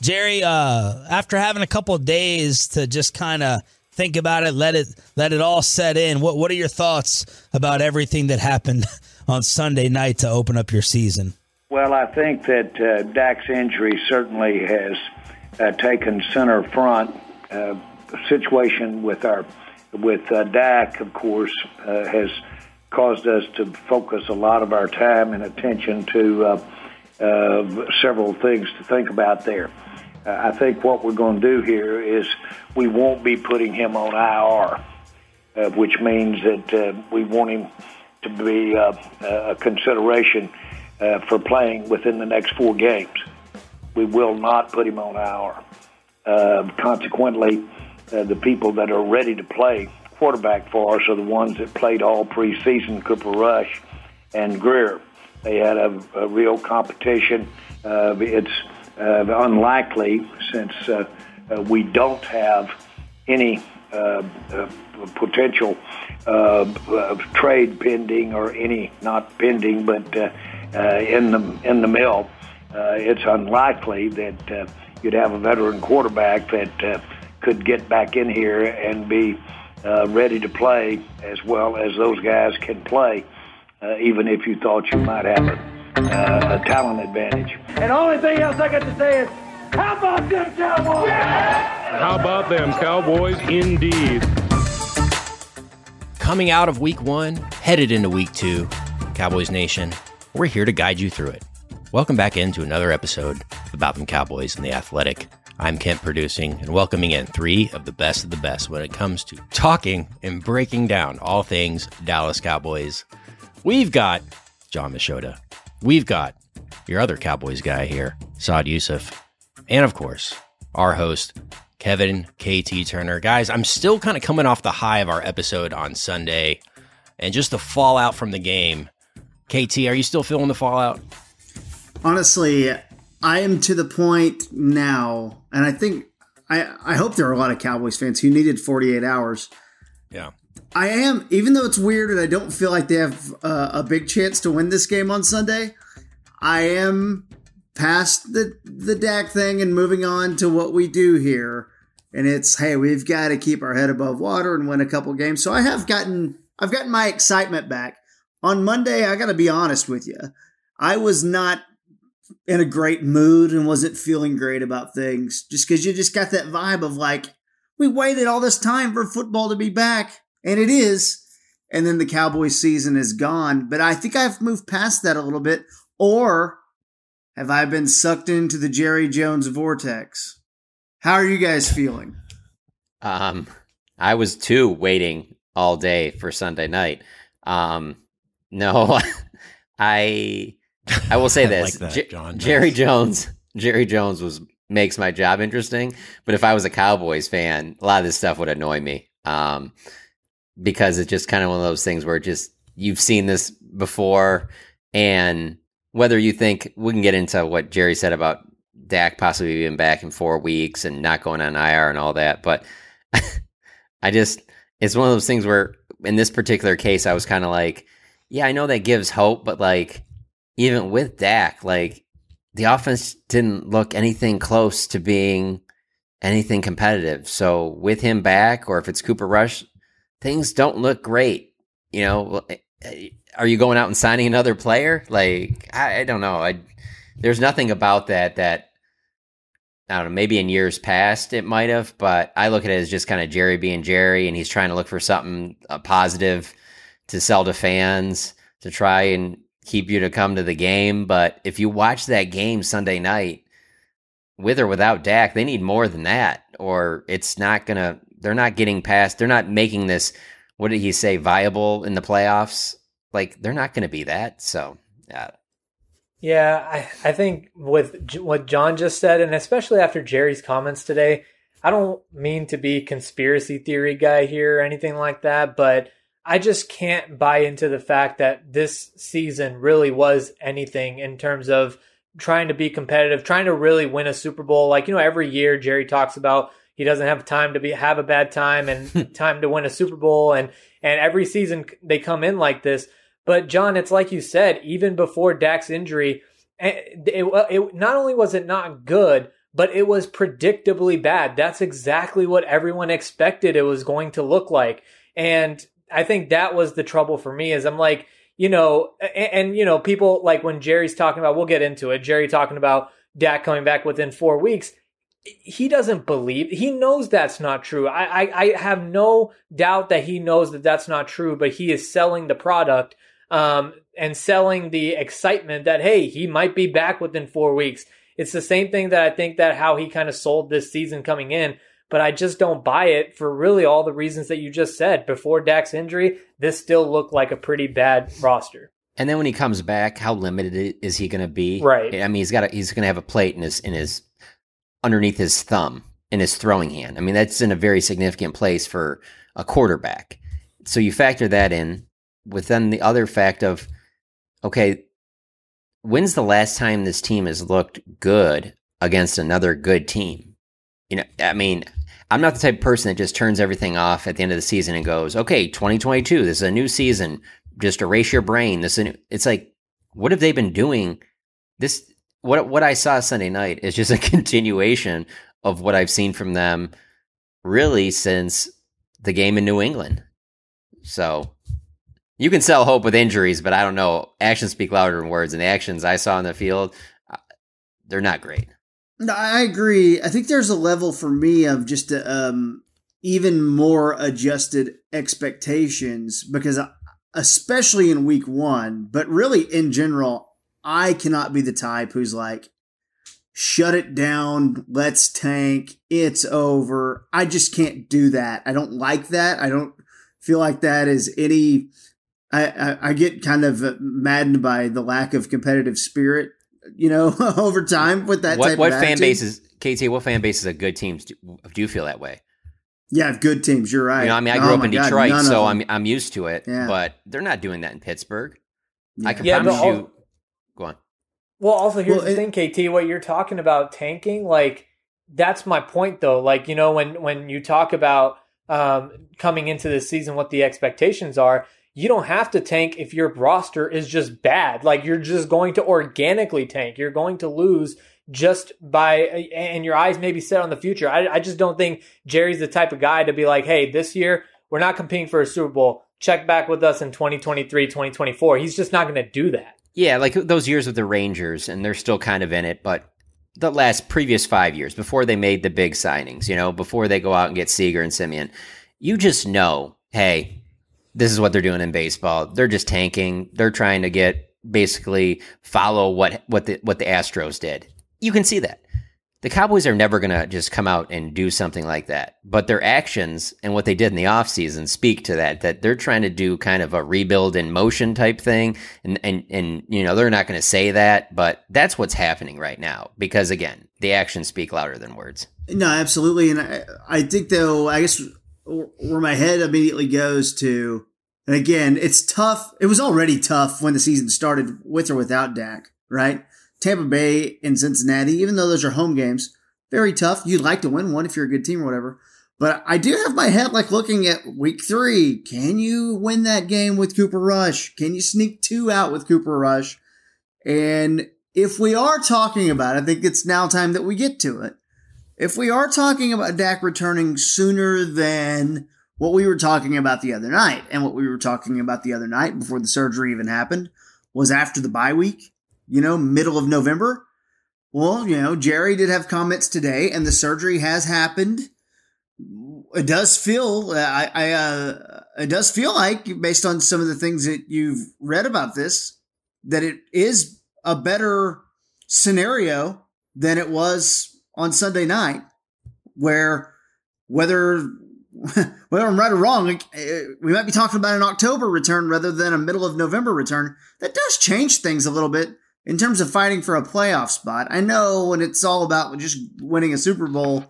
Jerry, uh, after having a couple days to just kind of think about it, let it let it all set in. What what are your thoughts about everything that happened on Sunday night to open up your season? Well, I think that uh, Dak's injury certainly has uh, taken center front. Uh, situation with our with uh, Dak, of course, uh, has caused us to focus a lot of our time and attention to uh, uh, several things to think about there. Uh, I think what we're going to do here is we won't be putting him on IR, uh, which means that uh, we want him to be uh, a consideration for playing within the next four games. We will not put him on IR. Consequently, the people that are ready to play quarterback for us are the ones that played all preseason, Cooper Rush and Grier. They had a, a real competition. Uh, it's uh, unlikely since uh, uh, we don't have any uh, uh, potential uh, uh, trade pending or any not pending, but uh, uh, in the in the mill. Uh, it's unlikely that uh, you'd have a veteran quarterback that uh, could get back in here and be uh, ready to play as well as those guys can play, uh, even if you thought you might have a, uh, a talent advantage. And the only thing else I got to say is, how about them Cowboys? How about them Cowboys, indeed. Coming out of week one, headed into week two, Cowboys Nation, we're here to guide you through it. Welcome back into another episode of About Them Cowboys and the Athletic. I'm Kent producing and welcoming in three of the best of the best when it comes to talking and breaking down all things Dallas Cowboys. We've got John Machota. We've got your other Cowboys guy here, Saad Yousuf. And of course, our host, Kevin KT Turner. Guys, I'm still kind of coming off the high of our episode on Sunday and just the fallout from the game. KT, are you still feeling the fallout? Honestly, I am to the point now, and I think I I hope there are a lot of Cowboys fans who needed 48 hours. Yeah. I am, even though it's weird and I don't feel like they have uh, a big chance to win this game on Sunday. I am past the the Dak thing and moving on to what we do here, and it's hey, we've got to keep our head above water and win a couple games. So I have gotten I've gotten my excitement back. On Monday, I got to be honest with you, I was not in a great mood and wasn't feeling great about things. Just because you just got that vibe of like we waited all this time for football to be back and it is. And then the cowboys season is gone. But i think i've moved past that a little bit. Or have i been sucked into the jerry jones vortex? How are you guys feeling? Um, I was too waiting all day for Sunday night. Um, no, I I will say this: like that, J- Jerry Jones, Jerry Jones was makes my job interesting. But if I was a Cowboys fan, a lot of this stuff would annoy me. Um, because it's just kind of one of those things where just you've seen this before, and whether you think we can get into what Jerry said about Dak possibly being back in four weeks and not going on IR and all that, but I just it's one of those things where in this particular case I was kind of like, yeah, I know that gives hope, but like even with Dak, like the offense didn't look anything close to being anything competitive. So with him back, or if it's Cooper Rush, things don't look great. You know, are you going out and signing another player? Like I, I don't know. I there's nothing about that that I don't know. Maybe in years past it might have, but I look at it as just kind of Jerry being Jerry, and he's trying to look for something uh, positive to sell to fans to try and keep you to come to the game. But if you watch that game Sunday night, with or without Dak, they need more than that, or it's not gonna. They're not getting past. They're not making this. What did he say? Viable in the playoffs? Like they're not going to be that. So Yeah. Yeah, I, I think with J- what John just said, and especially after Jerry's comments today, I don't mean to be conspiracy theory guy here or anything like that, but I just can't buy into the fact that this season really was anything in terms of trying to be competitive, trying to really win a Super Bowl. Like, you know, every year Jerry talks about he doesn't have time to be have a bad time and time to win a Super Bowl and and every season they come in like this. But John, it's like you said, even before Dak's injury, eh, it, it, it not only was it not good, but it was predictably bad. That's exactly what everyone expected it was going to look like. And I think that was the trouble for me is I'm like, you know, and, and, you know, people like when Jerry's talking about, we'll get into it. Jerry talking about Dak coming back within four weeks. He doesn't believe. He knows that's not true. I, I, I have no doubt that he knows that that's not true. But he is selling the product, um, and selling the excitement that hey, he might be back within four weeks. It's the same thing that I think that how he kind of sold this season coming in but I just don't buy it for really all the reasons that you just said. Before Dak's injury, this still looked like a pretty bad roster. And then when he comes back, how limited is he going to be? Right. I mean, he's got a, he's going to have a plate in his in his underneath his thumb in his throwing hand. I mean, that's in a very significant place for a quarterback. So you factor that in with then the other fact of okay, when's the last time this team has looked good against another good team? You know, I mean, I'm not the type of person that just turns everything off at the end of the season and goes, okay, 2022, this is a new season. Just erase your brain. This is it's like, what have they been doing? This what what I saw Sunday night is just a continuation of what I've seen from them really since the game in New England. So you can sell hope with injuries, but I don't know. Actions speak louder than words, and the actions I saw on the field, uh, they're not great. No, I agree. I think there's a level for me of just a, um, even more adjusted expectations because, I, especially in week one, but really in general, I cannot be the type who's like, shut it down, let's tank, it's over. I just can't do that. I don't like that. I don't feel like that is any. I, I, I get kind of maddened by the lack of competitive spirit you know, over time with that. What, what fan bases, KT? What fan bases of good teams do, do, you feel that way? Yeah, good teams. You're right. You know, I mean, I grew oh up in Detroit, God, so I'm I'm used to it. Yeah. But they're not doing that in Pittsburgh. Yeah. I can yeah, promise you. Go on. Well, also here's well, the it, thing, KT. What you're talking about tanking, like that's my point, though. Like you know, when when you talk about um, coming into the season, what the expectations are you don't have to tank if your roster is just bad. Like you're just going to organically tank. You're going to lose just by, and your eyes may be set on the future. I, I just don't think Jerry's the type of guy to be like, hey, this year we're not competing for a Super Bowl. Check back with us in 2023, 2024. He's just not going to do that. Yeah, like those years with the Rangers, and they're still kind of in it, but the last previous five years before they made the big signings, you know, before they go out and get Seager and Semien, you just know, hey, this is what they're doing in baseball. They're just tanking. They're trying to get basically follow what what the what the Astros did. You can see that. The Cowboys are never going to just come out and do something like that. But their actions and what they did in the offseason speak to that that they're trying to do kind of a rebuild in motion type thing and and and you know, they're not going to say that, but that's what's happening right now because again, the actions speak louder than words. No, absolutely and I, I think though I guess where my head immediately goes to, and again, it's tough. It was already tough when the season started with or without Dak, right? Tampa Bay and Cincinnati, even though those are home games, very tough. You'd like to win one if you're a good team or whatever. But I do have my head like looking at week three. Can you win that game with Cooper Rush? Can you sneak two out with Cooper Rush? And if we are talking about it, I think it's now time that we get to it if we are talking about Dak returning sooner than what we were talking about the other night, and what we were talking about the other night before the surgery even happened was after the bye week, you know, middle of November. Well, you know, Jerry did have comments today, and the surgery has happened. It does feel, I, I uh, it does feel like, based on some of the things that you've read about this, that it is a better scenario than it was on Sunday night, where whether whether I'm right or wrong, eh, we might be talking about an October return rather than a middle of November return. That does change things a little bit in terms of fighting for a playoff spot. I know when it's all about just winning a Super Bowl,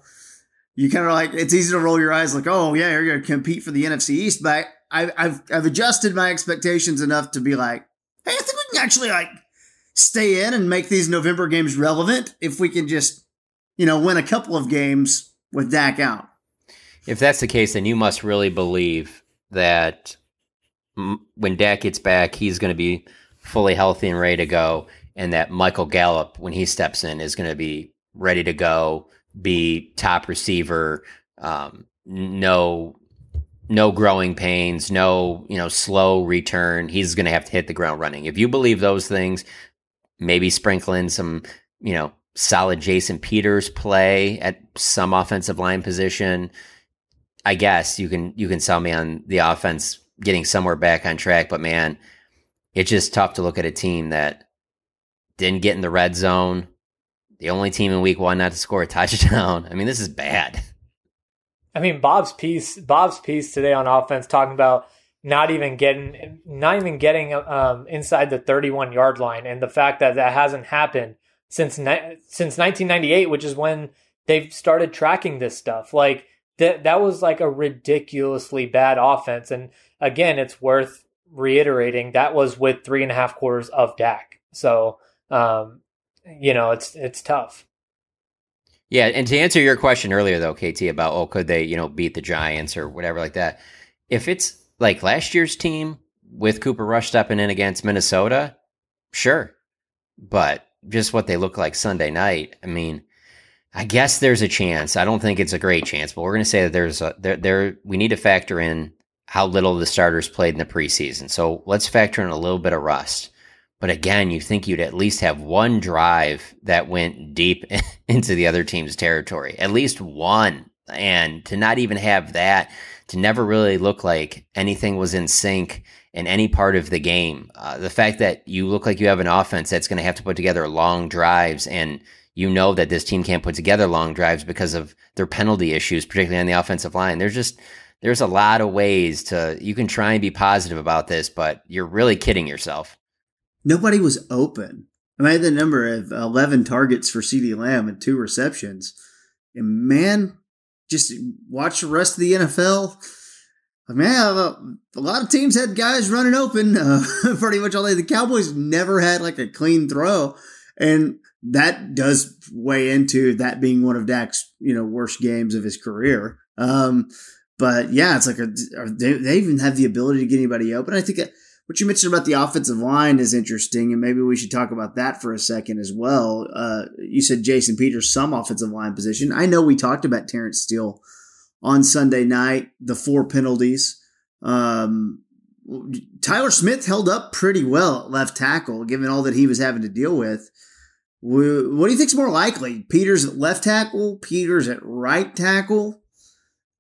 you kind of like it's easy to roll your eyes like, oh yeah, you're going to compete for the NFC East. But I, I've I've adjusted my expectations enough to be like, hey, I think we can actually like stay in and make these November games relevant if we can just you know win a couple of games with Dak out. If that's the case, then you must really believe that when Dak gets back, he's going to be fully healthy and ready to go, and that Michael Gallup, when he steps in, is going to be ready to go, be top receiver, um, no no growing pains, no you know slow return. He's going to have to hit the ground running. If you believe those things, maybe sprinkle in some you know solid Jason Peters play at some offensive line position. I guess you can you can sell me on the offense getting somewhere back on track, but man, it's just tough to look at a team that didn't get in the red zone. The only team in week one not to score a touchdown. I mean, this is bad. I mean, Bob's piece, Bob's piece today on offense, talking about not even getting, not even getting um, inside the 31 yard line, and the fact that that hasn't happened since since 1998, which is when they've started tracking this stuff. Like that that was like a ridiculously bad offense. And again, it's worth reiterating that was with three and a half quarters of Dak. So um, you know, it's it's tough. Yeah, and to answer your question earlier though, KT, about oh, could they, you know, beat the Giants or whatever like that? If it's like last year's team with Cooper Rush stepping in against Minnesota, sure. But just what they look like Sunday night, I mean, I guess there's a chance. I don't think it's a great chance, but we're going to say that there's a there there we need to factor in how little the starters played in the preseason. So let's factor in a little bit of rust. But again, you think you'd at least have one drive that went deep into the other team's territory, at least one. And to not even have that, to never really look like anything was in sync in any part of the game. Uh, the fact that you look like you have an offense that's going to have to put together long drives and you know that this team can't put together long drives because of their penalty issues, particularly on the offensive line. There's just there's a lot of ways to you can try and be positive about this, but you're really kidding yourself. Nobody was open. I, mean, I had the number of 11 targets for CeeDee Lamb and two receptions. And man, just watch the rest of the NFL. I mean, a lot of teams had guys running open uh, pretty much all day. The Cowboys never had like a clean throw. And that does weigh into that being one of Dak's, you know, worst games of his career. Um, but yeah, it's like a, they, they even have the ability to get anybody open. I think what you mentioned about the offensive line is interesting, and maybe we should talk about that for a second as well. Uh, you said Jason Peters, some offensive line position. I know we talked about Terence Steele on Sunday night, the four penalties. Um, Tyler Smith held up pretty well at left tackle, given all that he was having to deal with. What do you think's more likely? Peters at left tackle, Peters at right tackle?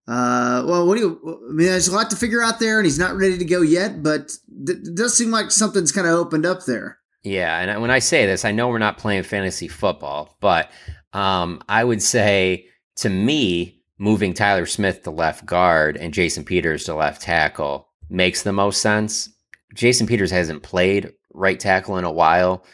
Uh, well, what do you? I mean, there's a lot to figure out there, and he's not ready to go yet, but it does seem like something's kind of opened up there. Yeah, and when I say this, I know we're not playing fantasy football, but um, I would say to me, moving Tyler Smith to left guard and Jason Peters to left tackle makes the most sense. Jason Peters hasn't played right tackle in a while.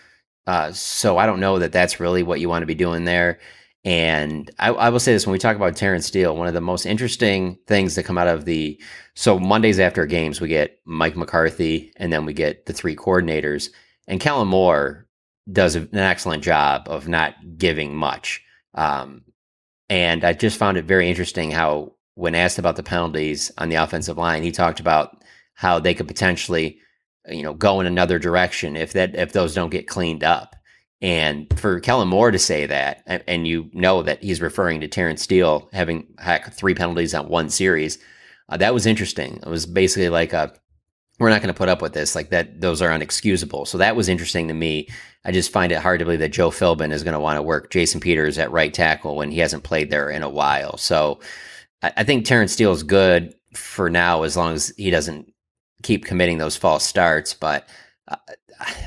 Uh, so I don't know that that's really what you want to be doing there. And I, I, will say this when we talk about Terence Steele, one of the most interesting things that come out of the so Mondays after games, we get Mike McCarthy and then we get the three coordinators. And Kellen Moore does an excellent job of not giving much. Um, and I just found it very interesting how, when asked about the penalties on the offensive line, he talked about how they could potentially you know, go in another direction if that if those don't get cleaned up. And for Kellen Moore to say that, and you know that he's referring to Terence Steele having heck, three penalties on one series, uh, that was interesting. It was basically like a, we're not going to put up with this. Like that, those are unexcusable. So that was interesting to me. I just find it hard to believe that Joe Philbin is going to want to work Jason Peters at right tackle when he hasn't played there in a while. So I, think Terence Steele is good for now as long as he doesn't keep committing those false starts, but uh,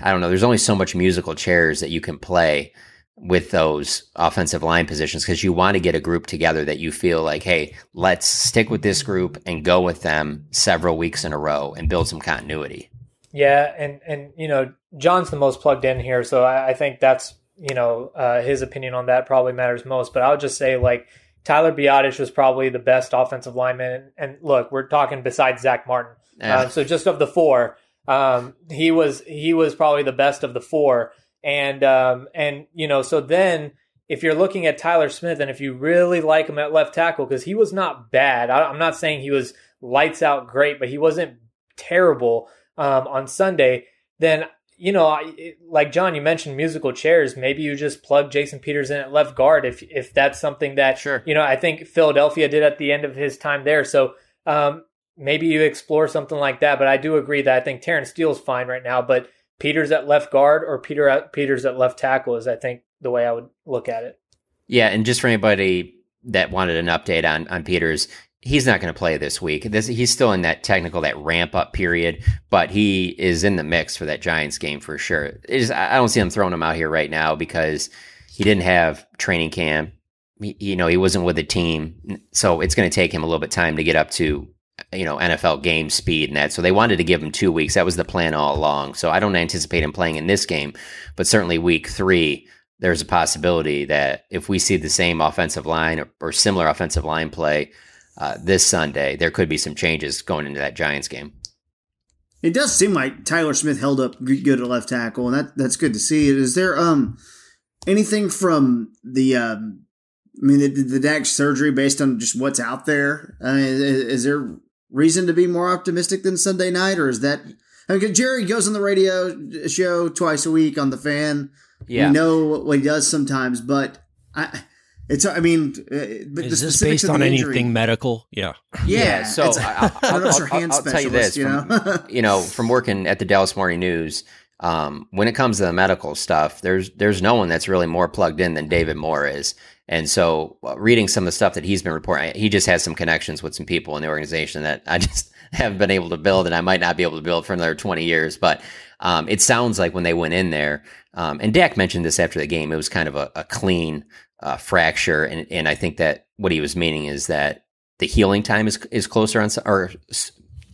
I don't know. There's only so much musical chairs that you can play with those offensive line positions because you want to get a group together that you feel like, hey, let's stick with this group and go with them several weeks in a row and build some continuity. Yeah, and and you know John's the most plugged in here, so I, I think that's you know uh, his opinion on that probably matters most. But I would just say like Tyler Biadasz was probably the best offensive lineman, and, and look, we're talking besides Zack Martin. Uh, so just of the four, um, he was he was probably the best of the four, and um, and you know so then if you're looking at Tyler Smith and if you really like him at left tackle because he was not bad, I, I'm not saying he was lights out great, but he wasn't terrible um, on Sunday, then you know, like John, you mentioned musical chairs. Maybe you just plug Jason Peters in at left guard if if that's something that sure. you know. I think Philadelphia did at the end of his time there. So um, maybe you explore something like that. But I do agree that I think Terence Steele's fine right now. But Peters at left guard or Peter at, Peters at left tackle is, I think, the way I would look at it. Yeah, and just for anybody that wanted an update on on Peters, he's not going to play this week. This, he's still in that technical, that ramp up period, but he is in the mix for that Giants game for sure. I don't see him throwing him out here right now because he didn't have training camp. He, you know, he wasn't with the team, so it's going to take him a little bit time to get up to you know NFL game speed and that. So they wanted to give him two weeks. That was the plan all along. So I don't anticipate him playing in this game, but certainly week three. There's a possibility that if we see the same offensive line or, or similar offensive line play, uh, this Sunday, there could be some changes going into that Giants game. It does seem like Tyler Smith held up good at left tackle, and that that's good to see. Is there um anything from the um, I mean the, the Dak surgery based on just what's out there? I mean, is, is, there reason to be more optimistic than Sunday night, or is that? I mean, Jerry goes on the radio show twice a week on the fan. Yeah, we know what he does sometimes, but I it's, I mean, uh, but is this based on anything medical? Yeah. Yeah. yeah so I, will tell you this. You know? From, you know, from working at the Dallas Morning News, um, when it comes to the medical stuff, there's there's no one that's really more plugged in than David Moore is. And so, uh, reading some of the stuff that he's been reporting, he just has some connections with some people in the organization that I just haven't been able to build, and I might not be able to build for another 20 years. But um, it sounds like when they went in there, um, and Dak mentioned this after the game, it was kind of a, a clean uh, fracture, and and I think that what he was meaning is that the healing time is is closer on or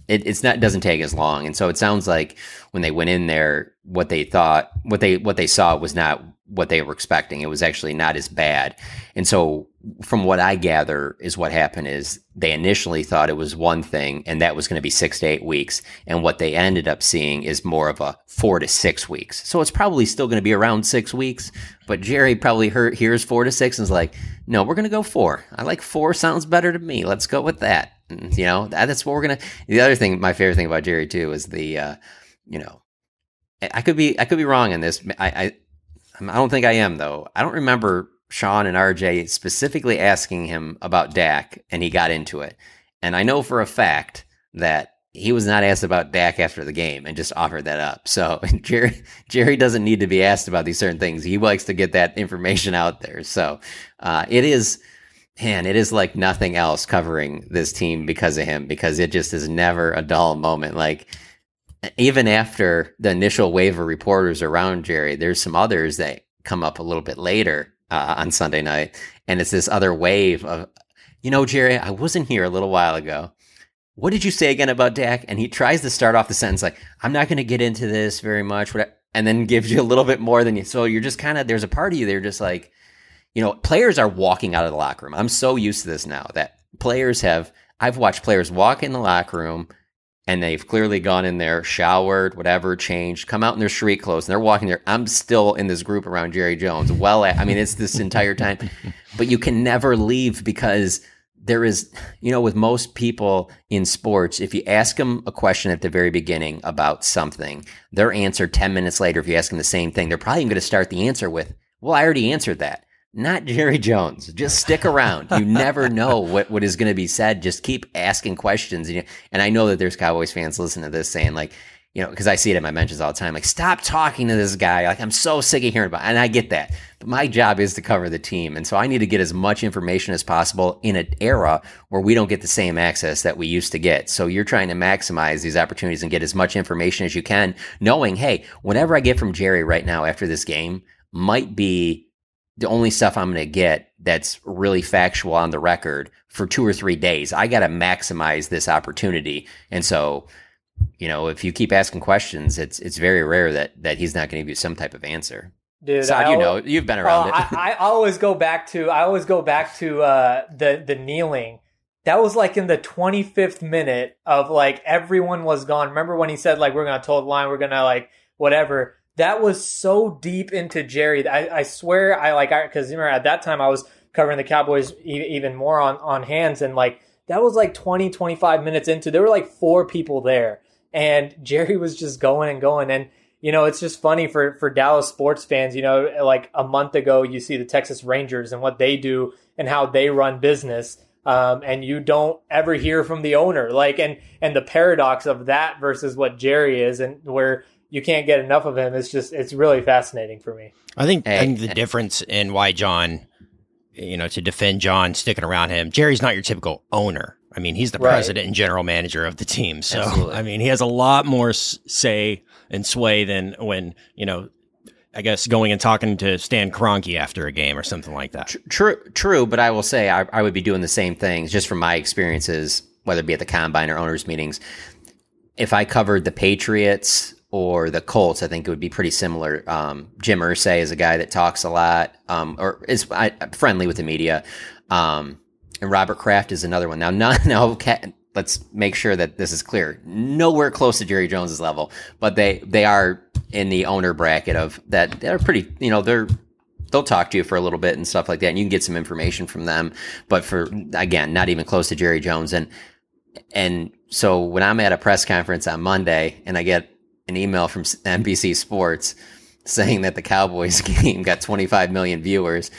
it, it's not doesn't take as long, and so it sounds like when they went in there, what they thought, what they what they saw was not what they were expecting. It was actually not as bad. And so from what I gather is what happened is they initially thought it was one thing and that was going to be six to eight weeks. And what they ended up seeing is more of a four to six weeks. So it's probably still going to be around six weeks, but Jerry probably heard, hears four to six and is like, no, we're going to go four. I like four sounds better to me. Let's go with that. And, you know, that's what we're going to, the other thing, my favorite thing about Jerry too is the, uh, you know, I could be, I could be wrong in this. I, I I don't think I am though. I don't remember Sean and RJ specifically asking him about Dak, and he got into it. And I know for a fact that he was not asked about Dak after the game and just offered that up. So Jerry Jerry doesn't need to be asked about these certain things. He likes to get that information out there. So uh, it is, man, it is like nothing else covering this team because of him because it just is never a dull moment. Like even after the initial wave of reporters around Jerry, there's some others that come up a little bit later uh, on Sunday night, and it's this other wave of, you know, Jerry, I wasn't here a little while ago. What did you say again about Dak? And he tries to start off the sentence like, "I'm not going to get into this very much," and then gives you a little bit more than you. So you're just kind of there's a part of you there just like, you know, players are walking out of the locker room. I'm so used to this now that players have. I've watched players walk in the locker room and they've clearly gone in there, showered, whatever, changed, come out in their street clothes, and they're walking there. I'm still in this group around Jerry Jones. Well, I mean, it's this entire time, but you can never leave because there is, you know, with most people in sports, if you ask them a question at the very beginning about something, their answer 10 minutes later, if you ask them the same thing, they're probably going to start the answer with, well, I already answered that not Jerry Jones. Just stick around. You never know what, what is going to be said. Just keep asking questions. And, and I know that there's Cowboys fans listening to this saying like, you know, because I see it in my mentions all the time. Like, stop talking to this guy. Like, I'm so sick of hearing about. It. And I get that, but my job is to cover the team, and so I need to get as much information as possible in an era where we don't get the same access that we used to get. So you're trying to maximize these opportunities and get as much information as you can, knowing, hey, whatever I get from Jerry right now after this game might be the only stuff I'm going to get that's really factual on the record for two or three days. I got to maximize this opportunity. And so, you know, if you keep asking questions, it's it's very rare that that he's not going to give you some type of answer. Dude, so I you know, you've been around Uh, it. I, I always go back to I always go back to uh, the the kneeling. That was like in the 25th minute of like everyone was gone. Remember when he said like we're gonna toe the line, we're gonna like whatever. That was so deep into Jerry. I, I swear I like because remember at that time I was covering the Cowboys e- even more on on hands and like that was like 20 25 minutes into there were like four people there and Jerry was just going and going and you know, it's just funny for for Dallas sports fans. You know, like a month ago, you see the Texas Rangers and what they do and how they run business, um, and you don't ever hear from the owner. Like, and and the paradox of that versus what Jerry is, and where you can't get enough of him. It's just it's really fascinating for me. I think I think the difference in why John, you know, to defend John sticking around him, Jerry's not your typical owner. I mean, he's the Right. president and general manager of the team. So, Absolutely. I mean, he has a lot more say and sway than when, you know, I guess going and talking to Stan Kroenke after a game or something like that. True, true, but I will say I, I would be doing the same things just from my experiences, whether it be at the combine or owners meetings. If I covered the Patriots or the Colts, I think it would be pretty similar. Um, Jim Irsay is a guy that talks a lot, um, or is I, friendly with the media. Um, and Robert Kraft is another one. Now, not, now, ca- let's make sure that this is clear. Nowhere close to Jerry Jones's level, but they they are in the owner bracket of that. They're pretty, you know, they're they'll talk to you for a little bit and stuff like that, and you can get some information from them. But for again, not even close to Jerry Jones. And and so when I'm at a press conference on Monday and I get an email from NBC Sports saying that the Cowboys game got 25 million viewers.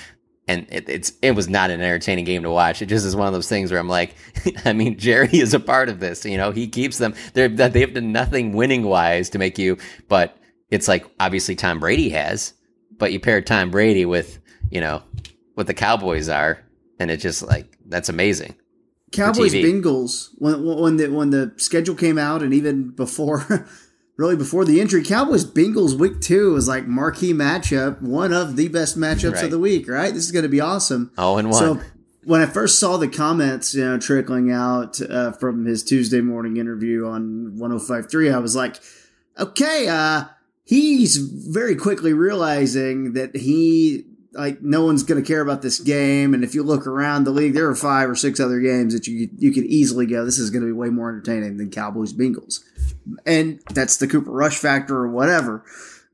And it, it's it was not an entertaining game to watch. It just is one of those things where I'm like, I mean, Jerry is a part of this. You know, he keeps them. They're they have done nothing winning wise to make you. But it's like obviously Tom Brady has, but you pair Tom Brady with you know what the Cowboys are, and it's just like that's amazing. Cowboys. Bengals when when the when the schedule came out and even before really before the injury Cowboys Bengals week 2 was like marquee matchup one of the best matchups Right. of the week right this is going to be awesome Oh, and one. so when I first saw the comments you know trickling out uh, from his Tuesday morning interview on 1053 I was like okay uh he's very quickly realizing that he like no one's going to care about this game and if you look around the league there are five or six other games that you you could easily go this is going to be way more entertaining than Cowboys Bengals and that's the Cooper Rush factor or whatever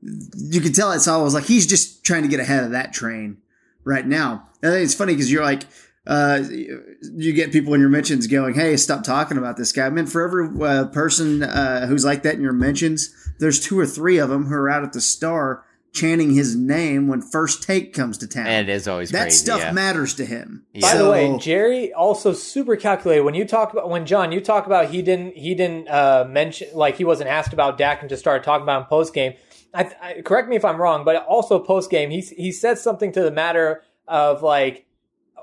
you can tell it's always like he's just trying to get ahead of that train right now and I think it's funny because you're like uh, you get people in your mentions going, "Hey, stop talking about this guy." I mean, for every uh, person uh, who's like that in your mentions, there's two or three of them who are out at the Star chanting his name when first take comes to town. And it is always that crazy, stuff yeah. matters to him. By So- the way, Jerry also super calculated. When you talk about when John, you talk about he didn't he didn't uh, mention like he wasn't asked about Dak and just started talking about him post game. I, I, correct me if I'm wrong, but also post game he he said something to the matter of like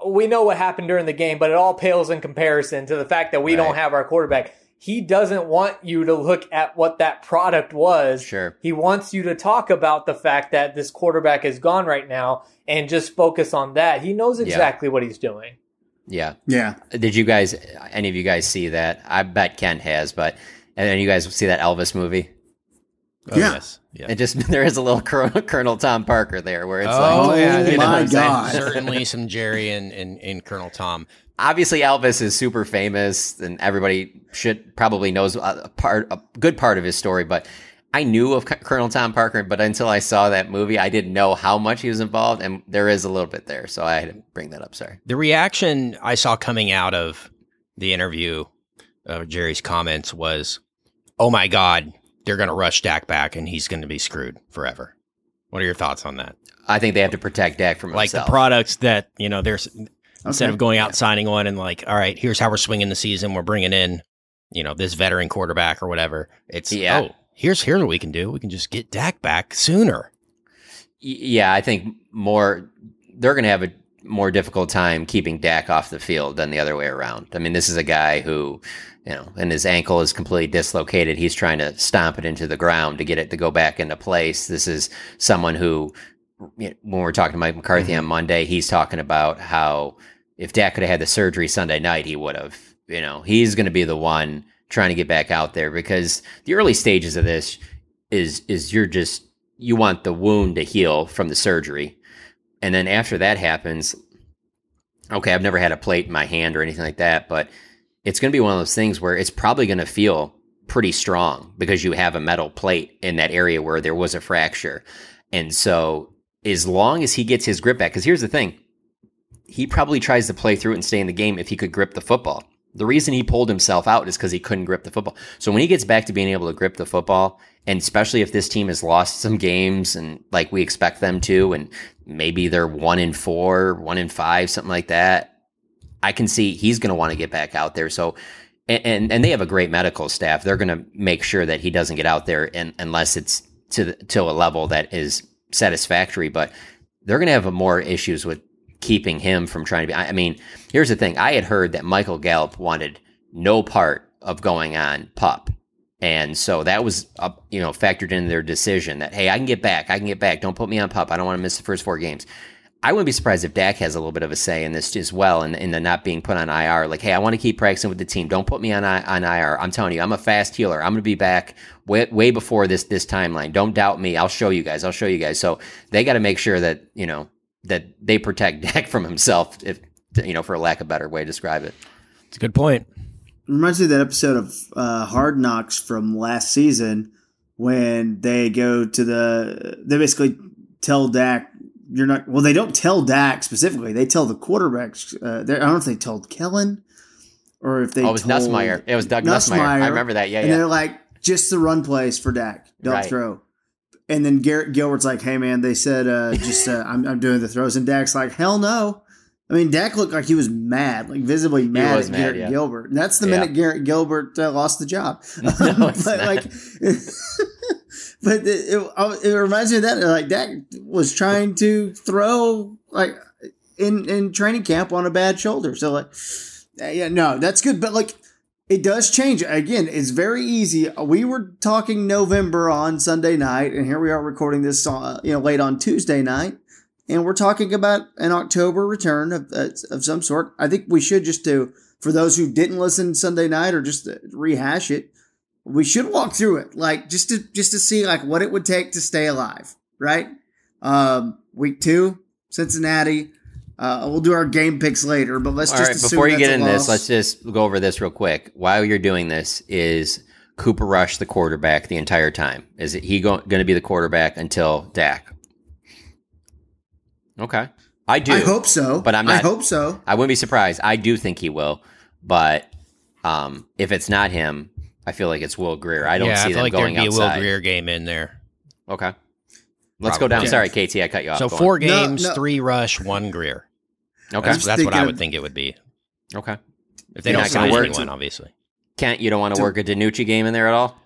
we know what happened during the game, but it all pales in comparison to the fact that we don't have our quarterback. He doesn't want you to look at what that product was. Sure. He wants you to talk about the fact that this quarterback is gone right now and just focus on that. He knows exactly what he's doing. Yeah. Yeah. Did you guys, any of you guys see that? I bet Ken has, but, and then you guys see that Elvis movie? Oh, Yeah. yes. Yeah. It just, there is a little Colonel, Colonel Tom Parker there where it's oh, like, yeah, you know what I'm saying? certainly some Jerry and, and, and Colonel Tom. Obviously, Elvis is super famous, and everybody should probably knows a part, a good part of his story. But I knew of Colonel Tom Parker, but until I saw that movie, I didn't know how much he was involved, and there is a little bit there. So I had to bring that up. Sorry. The reaction I saw coming out of the interview of Jerry's comments was, "Oh my God, they're going to rush Dak back, and he's going to be screwed forever." What are your thoughts on that? I think they have to protect Dak from like himself. the products that you know. There's instead Okay. of going out and signing one and like, all right, here's how we're swinging the season. We're bringing in, you know, this veteran quarterback or whatever. It's Yeah. oh, here's here's what we can do. We can just get Dak back sooner. Yeah, I think more they're going to have a more difficult time keeping Dak off the field than the other way around. I mean, this is a guy who, you know, and his ankle is completely dislocated. He's trying to stomp it into the ground to get it to go back into place. This is someone who when we're talking to Mike McCarthy mm-hmm. on Monday, he's talking about how if Dak could have had the surgery Sunday night, he would have. You know, he's going to be the one trying to get back out there because the early stages of this is is you're just you want the wound to heal from the surgery, and then after that happens, okay, I've never had a plate in my hand or anything like that, but it's going to be one of those things where it's probably going to feel pretty strong because you have a metal plate in that area where there was a fracture. And so, as long as he gets his grip back, because here's the thing, he probably tries to play through it and stay in the game if he could grip the football. The reason he pulled himself out is because he couldn't grip the football. So when he gets back to being able to grip the football, and especially if this team has lost some games and like we expect them to, and maybe they're one in four, one in five, something like that, I can see he's going to want to get back out there. So, and, and they have a great medical staff. They're going to make sure that he doesn't get out there and, unless it's to the, to a level that is satisfactory. But they're going to have more issues with keeping him from trying to be. I mean, here's the thing: I had heard that Michael Gallup wanted no part of going on pup. And so that was, you know, factored in their decision that, hey, I can get back. I can get back. Don't put me on pup. I don't want to miss the first four games. I wouldn't be surprised if Dak has a little bit of a say in this as well, and in, in, the not being put on IR. Like, hey, I want to keep practicing with the team. Don't put me on on IR. I'm telling you, I'm a fast healer. I'm going to be back way, way before this this timeline. Don't doubt me. I'll show you guys. I'll show you guys. So they got to make sure that you know that they protect Dak from himself, if you know, for a lack of a better way to describe it. It's a good point. Reminds me of that episode of uh, Hard Knocks from last season when they go to the they basically tell Dak you're not. Well, they don't tell Dak specifically. They tell the quarterbacks. Uh, I don't know if they told Kellen or if they. Oh, it was told Nussmeier. It was Doug Nussmeier. Nussmeier. I remember that. Yeah, and yeah. they're like, just the run plays for Dak. Don't right. throw. And then Garrett Gilbert's like, "Hey man, they said uh, just uh, I'm, I'm doing the throws," and Dak's like, "Hell no." I mean, Dak looked like he was mad, like visibly mad at mad, Garrett yeah. Gilbert. And that's the yeah. minute Garrett Gilbert uh, lost the job. No, but like, but it, it, it, reminds me of that. Like Dak was trying to throw like in in training camp on a bad shoulder. So like, yeah, no, that's good. But like, it does change. Again, it's very easy. We were talking November on Sunday night, and here we are recording this, uh, you know, late on Tuesday night, and we're talking about an October return of uh, of some sort. I think we should just do for those who didn't listen Sunday night or just rehash it we should walk through it, like just to just to see like what it would take to stay alive, right? Um, week two, Cincinnati. Uh, we'll do our game picks later, but let's All just right, before you get in this, let's just go over this real quick. While you're doing this, is Cooper Rush the quarterback the entire time? Is he go- going to be the quarterback until Dak? Okay, I do. I hope so, but I'm not. I hope so. I wouldn't be surprised. I do think he will, but um, if it's not him, I feel like it's Will Grier. I don't yeah, see I feel them like going there'd be outside. a Will Grier game in there. Okay. Let's Probably. go down. Yeah. Sorry, KT, I cut you off. So go four games, no, no. three rush, one Grier. Okay, that's, that's what I would think it would be. Okay, if they You're don't sign anyone, to, obviously. Kent, you don't want to work a DiNucci game in there at all?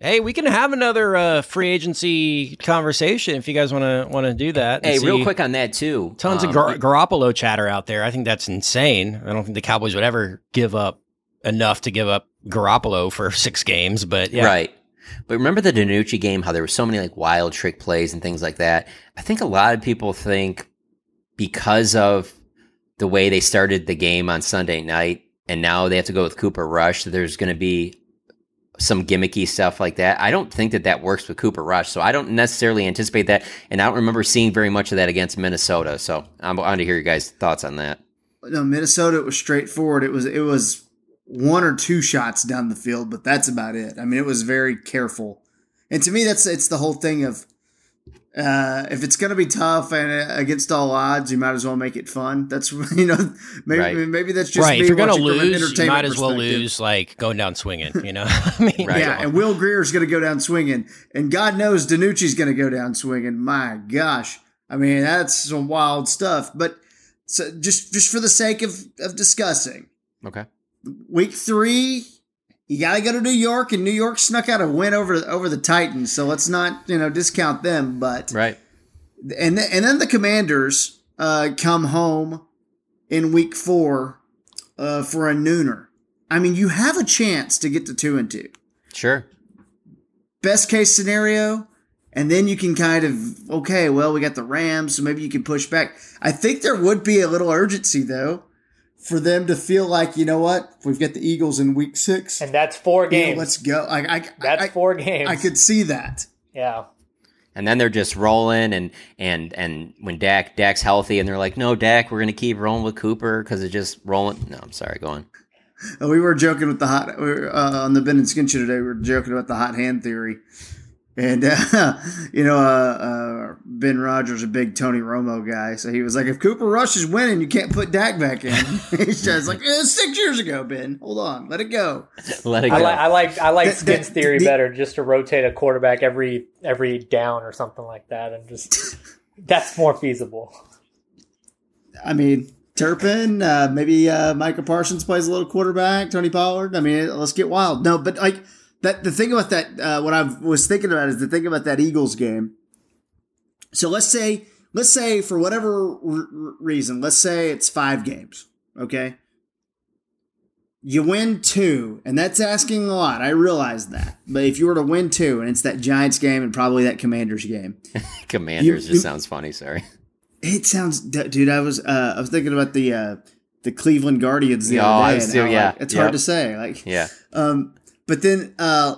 Hey, we can have another uh, free agency conversation if you guys want to want to do that. Hey, real quick on that too. Tons um, of Gar- Garoppolo chatter out there. I think that's insane. I don't think the Cowboys would ever give up enough to give up Garoppolo for six games, but yeah. Right. But remember the DiNucci game, how there were so many like wild trick plays and things like that? I think a lot of people think because of the way they started the game on Sunday night and now they have to go with Cooper Rush, that there's going to be some gimmicky stuff like that. I don't think that that works with Cooper Rush. So I don't necessarily anticipate that. And I don't remember seeing very much of that against Minnesota. So I'm want to hear your guys' thoughts on that. No, Minnesota, it was straightforward. It was, it was one or two shots down the field, but that's about it. I mean, it was very careful. And to me, that's it's the whole thing of uh, if it's going to be tough and uh, against all odds, you might as well make it fun. That's you know maybe right. maybe that's just right. If you're going to lose, you might as well lose like going down swinging. You know, I mean, right. yeah. And Will Grier's going to go down swinging, and God knows DiNucci's going to go down swinging. My gosh, I mean that's some wild stuff. But so just just for the sake of of discussing, okay week three, you got to go to New York, and New York snuck out a win over over the Titans. So let's not you know discount them. But right, and th- and then the Commanders uh, come home in week four uh, for a nooner. I mean, you have a chance to get to two and two. Sure. Best case scenario, and then you can kind of okay, well, we got the Rams, so maybe you can push back. I think there would be a little urgency though for them to feel like you know what we've got the Eagles in Week Six, and that's four You know, games. let's go. I, I, that's I, four games. I could see that. yeah. And then they're just rolling, and and and when Dak Dak's healthy, and they're like, "No, Dak, we're gonna keep rolling with Cooper because it's just rolling." No, I'm sorry, go on. We were joking with the hot we were, uh, on the Ben and Skin show today. We were joking about the hot hand theory, and uh, you know, uh, uh, Ben Rogers, a big Tony Romo guy, so he was like, "If Cooper Rush is winning, you can't put Dak back in." He's just like, eh, six years ago, Ben. Hold on, let it go. Let it I go. like I like I like The- Skins the- theory the- better, just to rotate a quarterback every every down or something like that, and just that's more feasible. I mean, Turpin, uh, maybe uh, Micah Parsons plays a little quarterback. Tony Pollard. I mean, let's get wild. No, but like that. The thing about that, uh, what I was thinking about is the thing about that Eagles game. So let's say, let's say for whatever r- reason, let's say it's five games. Okay. You win two, and that's asking a lot. I realize that. But if you were to win two, and it's that Giants game and probably that Commanders game, Commanders You- just you- sounds funny. Sorry. it sounds, dude. I was, uh, I was thinking about the uh, the Cleveland Guardians the Yeah, other day. and too, like, it's hard to say. Like, Yeah. um, but then uh,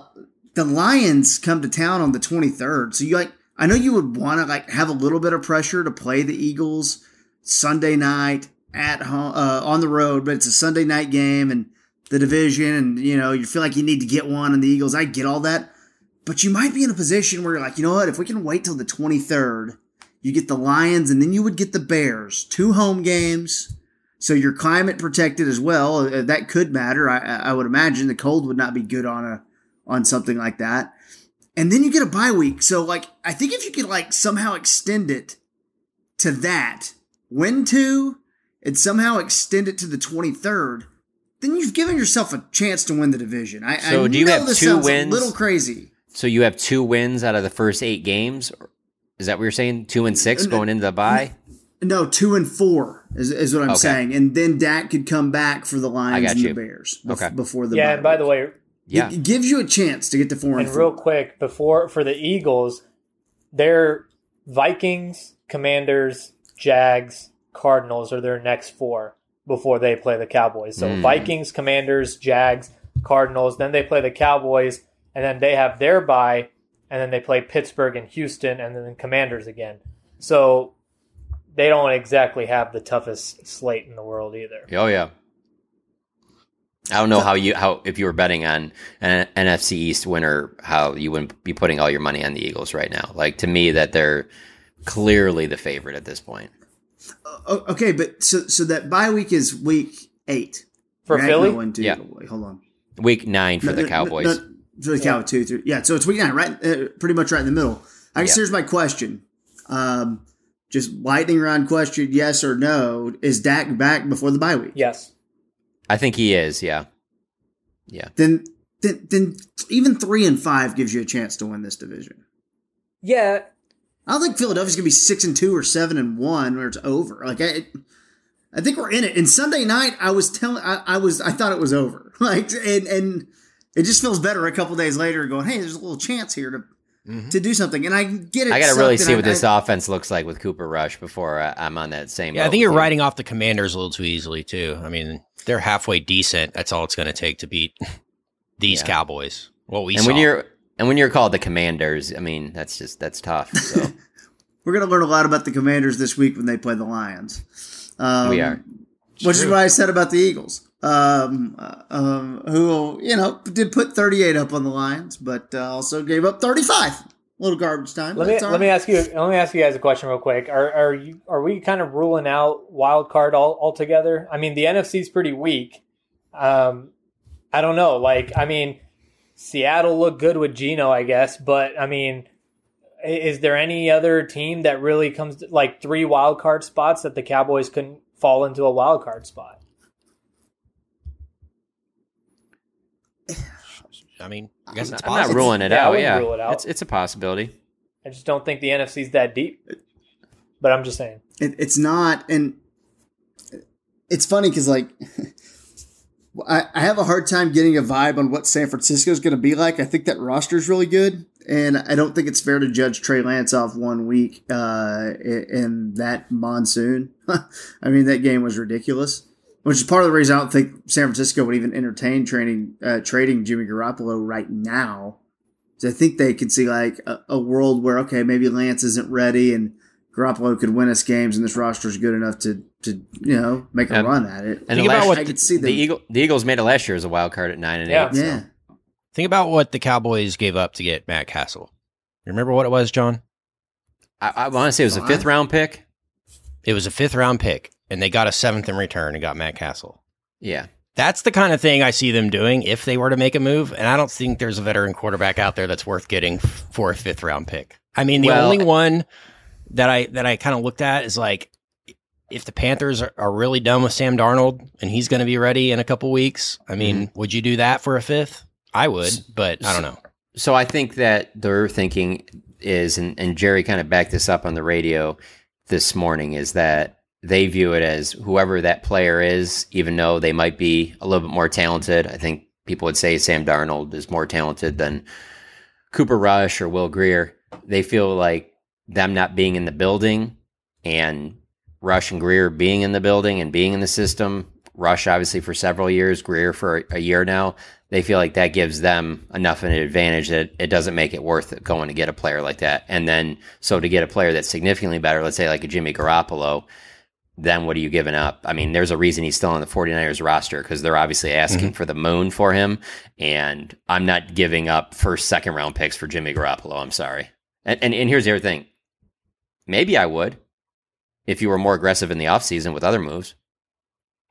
the Lions come to town on the twenty third. So you like, I know you would want to like have a little bit of pressure to play the Eagles Sunday night at home uh, on the road, but it's a Sunday night game and the division, and you know you feel like you need to get one. And the Eagles, I get all that, but you might be in a position where you're like, you know what? If we can wait till the twenty third, you get the Lions, and then you would get the Bears, two home games. So you're climate protected as well. Uh, That could matter. I, I would imagine the cold would not be good on a on something like that. And then you get a bye week. So like I think if you could like somehow extend it to that, win two, and somehow extend it to the 23rd, then you've given yourself a chance to win the division. I, So I do you know have two wins? A little crazy. So you have two wins out of the first eight games. Is that what you're saying? Two and six going into the bye. No, two and four is, is what I'm Okay. saying. And then Dak could come back for the Lions and you. the Bears bef- Okay. before the yeah, bye and by the way, Yeah. It gives you a chance to get to four and, and four. real quick before for the Eagles, their Vikings, Commanders, Jags, Cardinals are their next four before they play the Cowboys. So Mm. Vikings, Commanders, Jags, Cardinals, then they play the Cowboys, and then they have their bye, and then they play Pittsburgh and Houston, and then the Commanders again. So they don't exactly have the toughest slate in the world either. Oh yeah. I don't know how you how if you were betting on an NFC East winner, how you wouldn't be putting all your money on the Eagles right now. Like to me, that they're clearly the favorite at this point. O- okay, but so so that bye week is week eight For Right? Philly? No, one, two, Yeah. hold on. Week nine for No, the no, no, Cowboys. no, for the Cowboys, two, three. Yeah, so it's week nine, right? Uh, pretty much right in the middle. I guess Yeah. here's my question. Um, just lightning round question: Yes or no? Is Dak back before the bye week? Yes. I think he is. Yeah, yeah. Then, then, then even three and five gives you a chance to win this division. Yeah, I don't think Philadelphia's gonna be six and two or seven and one where it's over. Like I, I think we're in it. And Sunday night, I was telling, I, I was, I thought it was over. Like, and and it just feels better a couple days later, going, hey, there's a little chance here to to do something. And I get it. I got to really see what I- this I- offense looks like with Cooper Rush before I, I'm on that same. Yeah, I think you're with you. writing off the Commanders a little too easily too. I mean, they're halfway decent. That's all it's going to take to beat these Yeah. Cowboys. What we And saw. when you're and when you're called the Commanders, I mean that's just that's tough. So We're gonna learn a lot about the Commanders this week when they play the Lions. Um, we are. which is what I said about the Eagles. Um, um, who you know did put 38 up on the Lions, but uh, also gave up 35. A little garbage time. Let me let me ask you let me ask you guys a question real quick. Are are you are we kind of ruling out wild card all altogether? I mean, the NFC is pretty weak. Um, I don't know. Like, I mean, Seattle looked good with Geno, I guess, but I mean, is there any other team that really comes to, like three wild card spots that the Cowboys couldn't fall into a wild card spot? I mean, I guess I'm it's not, I'm not ruling it Yeah, out. Yeah, rule it out. it's it's a possibility. I just don't think the NFC's that deep. But I'm just saying. It, it's not, and it's funny because like I, I have a hard time getting a vibe on what San Francisco is going to be like. I think that roster is really good, and I don't think it's fair to judge Trey Lance off one week uh, in, in that monsoon. I mean, that game was ridiculous, which is part of the reason I don't think San Francisco would even entertain training uh, trading Jimmy Garoppolo right now. So I think they could see like a, a world where okay, maybe Lance isn't ready and Garoppolo could win us games, and this roster is good enough to to you know make a And- run at it. And I the last- I could see the, them. Eagle, the Eagles made it last year as a wild card at nine and Yeah. eight. so- yeah. Think about what the Cowboys gave up to get Matt Cassel. You remember what it was, John? I, I want to say it was a fifth round pick. It was a fifth round pick, and they got a seventh in return and got Matt Cassel. Yeah. That's the kind of thing I see them doing if they were to make a move. And I don't think there's a veteran quarterback out there that's worth getting for a fifth round pick. I mean, the Well- only one that I that I kind of looked at is like if the Panthers are, are really done with Sam Darnold and he's going to be ready in a couple weeks. I mean, Mm-hmm. would you do that for a fifth? I would, but I don't know. So I think that their thinking is, and, and Jerry kind of backed this up on the radio this morning, is that they view it as whoever that player is, even though they might be a little bit more talented. I think people would say Sam Darnold is more talented than Cooper Rush or Will Grier. They feel like them not being in the building and Rush and Grier being in the building and being in the system. Rush obviously for several years, Grier for a, year now. They feel like that gives them enough of an advantage that it doesn't make it worth it going to get a player like that. And then so to get a player that's significantly better, let's say like a Jimmy Garoppolo, then what are you giving up? I mean, there's a reason he's still on the 49ers roster because they're obviously asking mm-hmm. for the moon for him. And I'm not giving up first, second round picks for Jimmy Garoppolo. I'm sorry. And, and, and here's the other thing. Maybe I would if you were more aggressive in the offseason with other moves.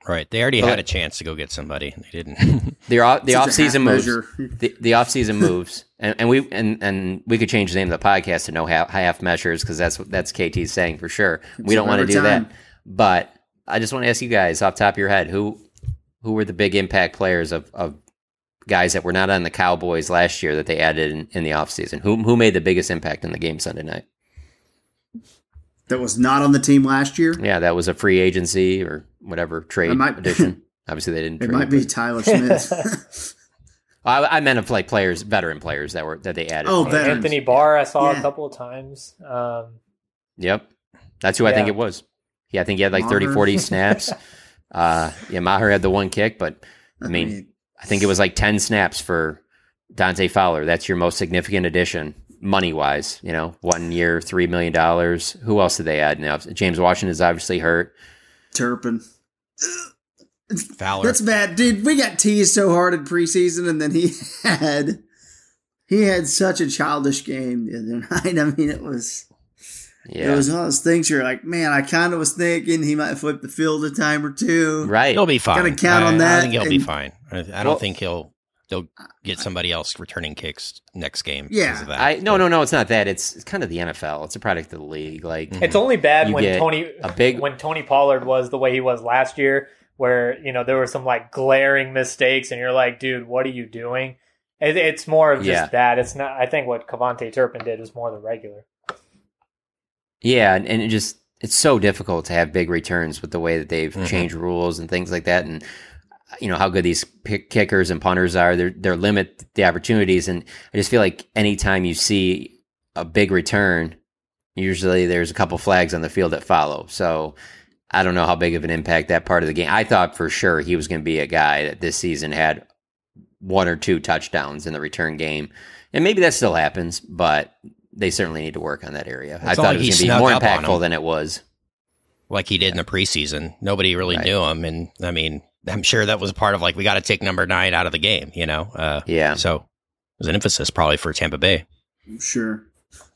Right. They already But- had a chance to go get somebody. They didn't. The off the Such a off season moves. The, the off season moves, and, and we and and we could change the name of the podcast to no half, half measures because that's what that's KT's saying for sure. We don't want to do time. that, but I just want to ask you guys off the top of your head who who were the big impact players of, of guys that were not on the Cowboys last year that they added in, in the offseason? Who who made the biggest impact in the game Sunday night? that was not on the team last year. Yeah, that was a free agency or whatever trade might- addition. Obviously, they didn't. It trade, might be but- Tyler Smith. I, I meant of like players, veteran players that were that they added. Oh, veterans. Anthony Barr, I saw Yeah. a couple of times. Um, Yep. That's who I think it was. Yeah, I think he had like 30, 40 snaps. Uh, yeah, Maher had the one kick, but I mean, I think it was like 10 snaps for Dante Fowler. That's your most significant addition, money wise. You know, one year, $3 million. Who else did they add now? James Washington is obviously hurt. Turpin. Fowler. That's bad, dude. We got teased so hard in preseason, and then he had he had such a childish game the other night. I mean, it was Yeah. it was one of those things you're like, man, I kind of was thinking he might flip the field a time or two. right. He'll be fine. Gotta count I, on I that think he'll be fine. I, I don't Well- think he'll they'll get somebody else returning kicks next game. Yeah. of that. I no no no it's not that it's, it's kind of the NFL it's a product of the league like It's only bad when Tony a big- when Tony Pollard was the way he was last year, where you know there were some like glaring mistakes, and you're like, dude, what are you doing? It, it's more of just Yeah. that. It's not. I think what KaVontae Turpin did was more the regular. Yeah, and, and it just it's so difficult to have big returns with the way that they've Mhm. changed rules and things like that, and you know how good these pick kickers and punters are. They're they're limit the opportunities, and I just feel like anytime you see a big return, usually there's a couple flags on the field that follow. So I don't know how big of an impact that part of the game. I thought for sure he was going to be a guy that this season had one or two touchdowns in the return game, and maybe that still happens, but they certainly need to work on that area. I thought not it was he going to be more snuck up on impactful than it was. like he did in the preseason. Nobody really Right. knew him, and I mean, I'm sure that was part of like we got to take number nine out of the game. You know, uh, Yeah. So it was an emphasis probably for Tampa Bay. Sure,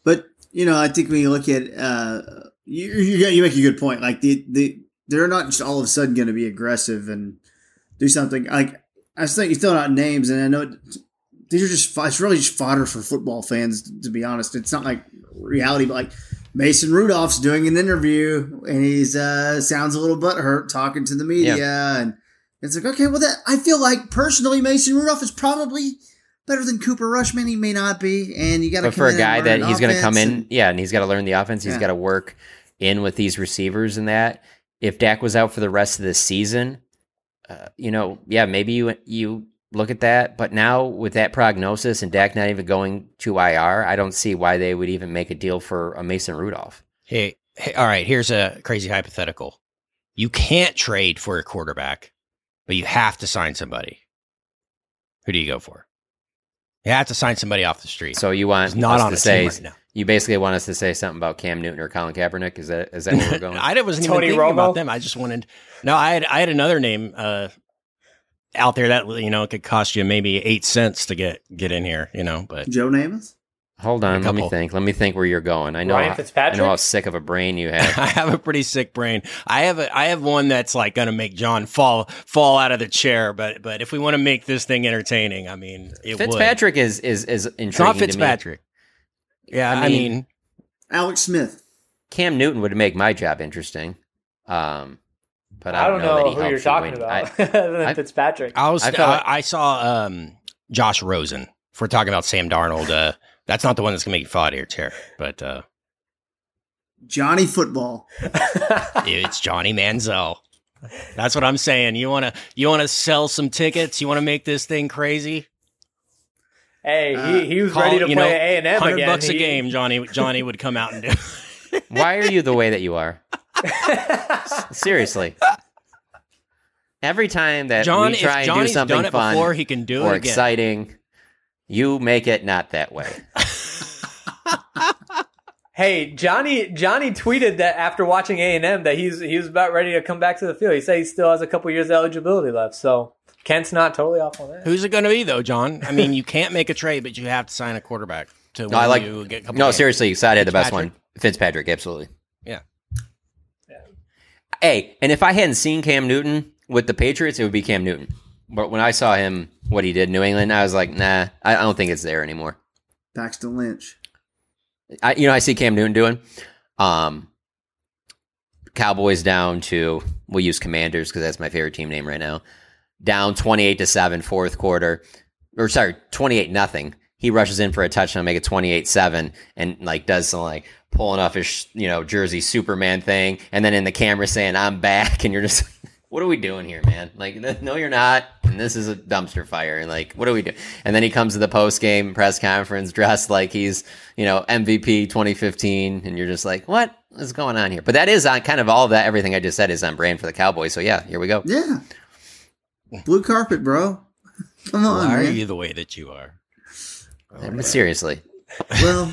but you know, I think when you look at uh, you you, you make a good point. Like the the they're not just all of a sudden going to be aggressive and do something. Like I was thinking, you throwing out names, and I know it- these are just it's really just fodder for football fans. To be honest, it's not like reality, but like Mason Rudolph's doing an interview and he's uh sounds a little butthurt talking to the media, and it's like okay, well that I feel like personally Mason Rudolph is probably. Better than Cooper Rushman, he may not be, and you got to. But for a guy that he's going to come in, yeah, and he's got to learn the offense. He's Yeah. got to work in with these receivers and that. If Dak was out for the rest of the season, uh, you know, yeah, maybe you you look at that, but now with that prognosis and Dak not even going to IR, I don't see why they would even make a deal for a Mason Rudolph. Hey, hey, all right. Here's a crazy hypothetical. You can't trade for a quarterback, but you have to sign somebody. Who do you go for? You have to sign somebody off the street. So you want Who's not us on to a say team right now. you basically want us to say something about Cam Newton or Colin Kaepernick? Is that is that where we're going? I wasn't even Tony thinking Romo? about them. I just wanted. No, I had I had another name uh, out there that you know it could cost you maybe eight cents to get get in here. You know, but Joe Namath? Hold on, let me think. Let me think where you're going. I know. Ryan how- Fitzpatrick? I know how sick of a brain you have. I have a pretty sick brain. I have a I have one that's like going to make John fall fall out of the chair. But but if we want to make this thing entertaining, I mean, it would. Fitzpatrick is is is intriguing. It's not to me. Fitzpatrick. Yeah, I I mean- mean, Alex Smith. Cam Newton would make my job interesting. Um, but I, I don't that know who you're talking win. about, I- other than I- Fitzpatrick. I was I I, felt like- I saw um, Josh Rosen. If we're talking about Sam Darnold, uh, that's not the one that's going to make you fall out of your chair, but uh, Johnny Football. it's Johnny Manziel. That's what I'm saying. You want to you want to sell some tickets? You want to make this thing crazy? hey, Uh, he, he was Call- ready to play A and M Hundred again. bucks a He- game, Johnny. Johnny would come out and do. Why are you the way that you are? S- Seriously. Every time that John, we try and do Johnny's something done it fun before, he can do or it again. exciting, you make it not that way. Hey, Johnny Johnny tweeted that after watching A and M that he's he was about ready to come back to the field. He said he still has a couple years eligibility left. So Kent's not totally off on that. Who's it going to be though, John? I mean, you can't make a trade, but you have to sign a quarterback to No, I like. you get a couple No, games. seriously, excited. had the best one, Fitzpatrick. Absolutely. Yeah. Hey, and if I hadn't seen Cam Newton with the Patriots, it would be Cam Newton. But when I saw him, what he did in New England, I was like, nah, I I don't think it's there anymore. Paxton Lynch. I, you know, I see Cam Newton doing. Um, Cowboys down to we'll use Commanders because that's my favorite team name right now. Down twenty eight to seven, fourth quarter, or sorry, twenty eight nothing. He rushes in for a touchdown, make it 28-7, and like does some like pulling off his you know jersey Superman thing, and then in the camera saying I'm back, and you're just what are we doing here, man? Like no, you're not, and this is a dumpster fire, and like what do we do? And then he comes to the post game press conference dressed like he's you know MVP 2015, and you're just like what is going on here? But that is on kind of all of that. Everything I just said is on brand for the Cowboys. So yeah, here we go. Yeah. Blue carpet, bro. Come on, Why are man. you the way that you are? But seriously, Well,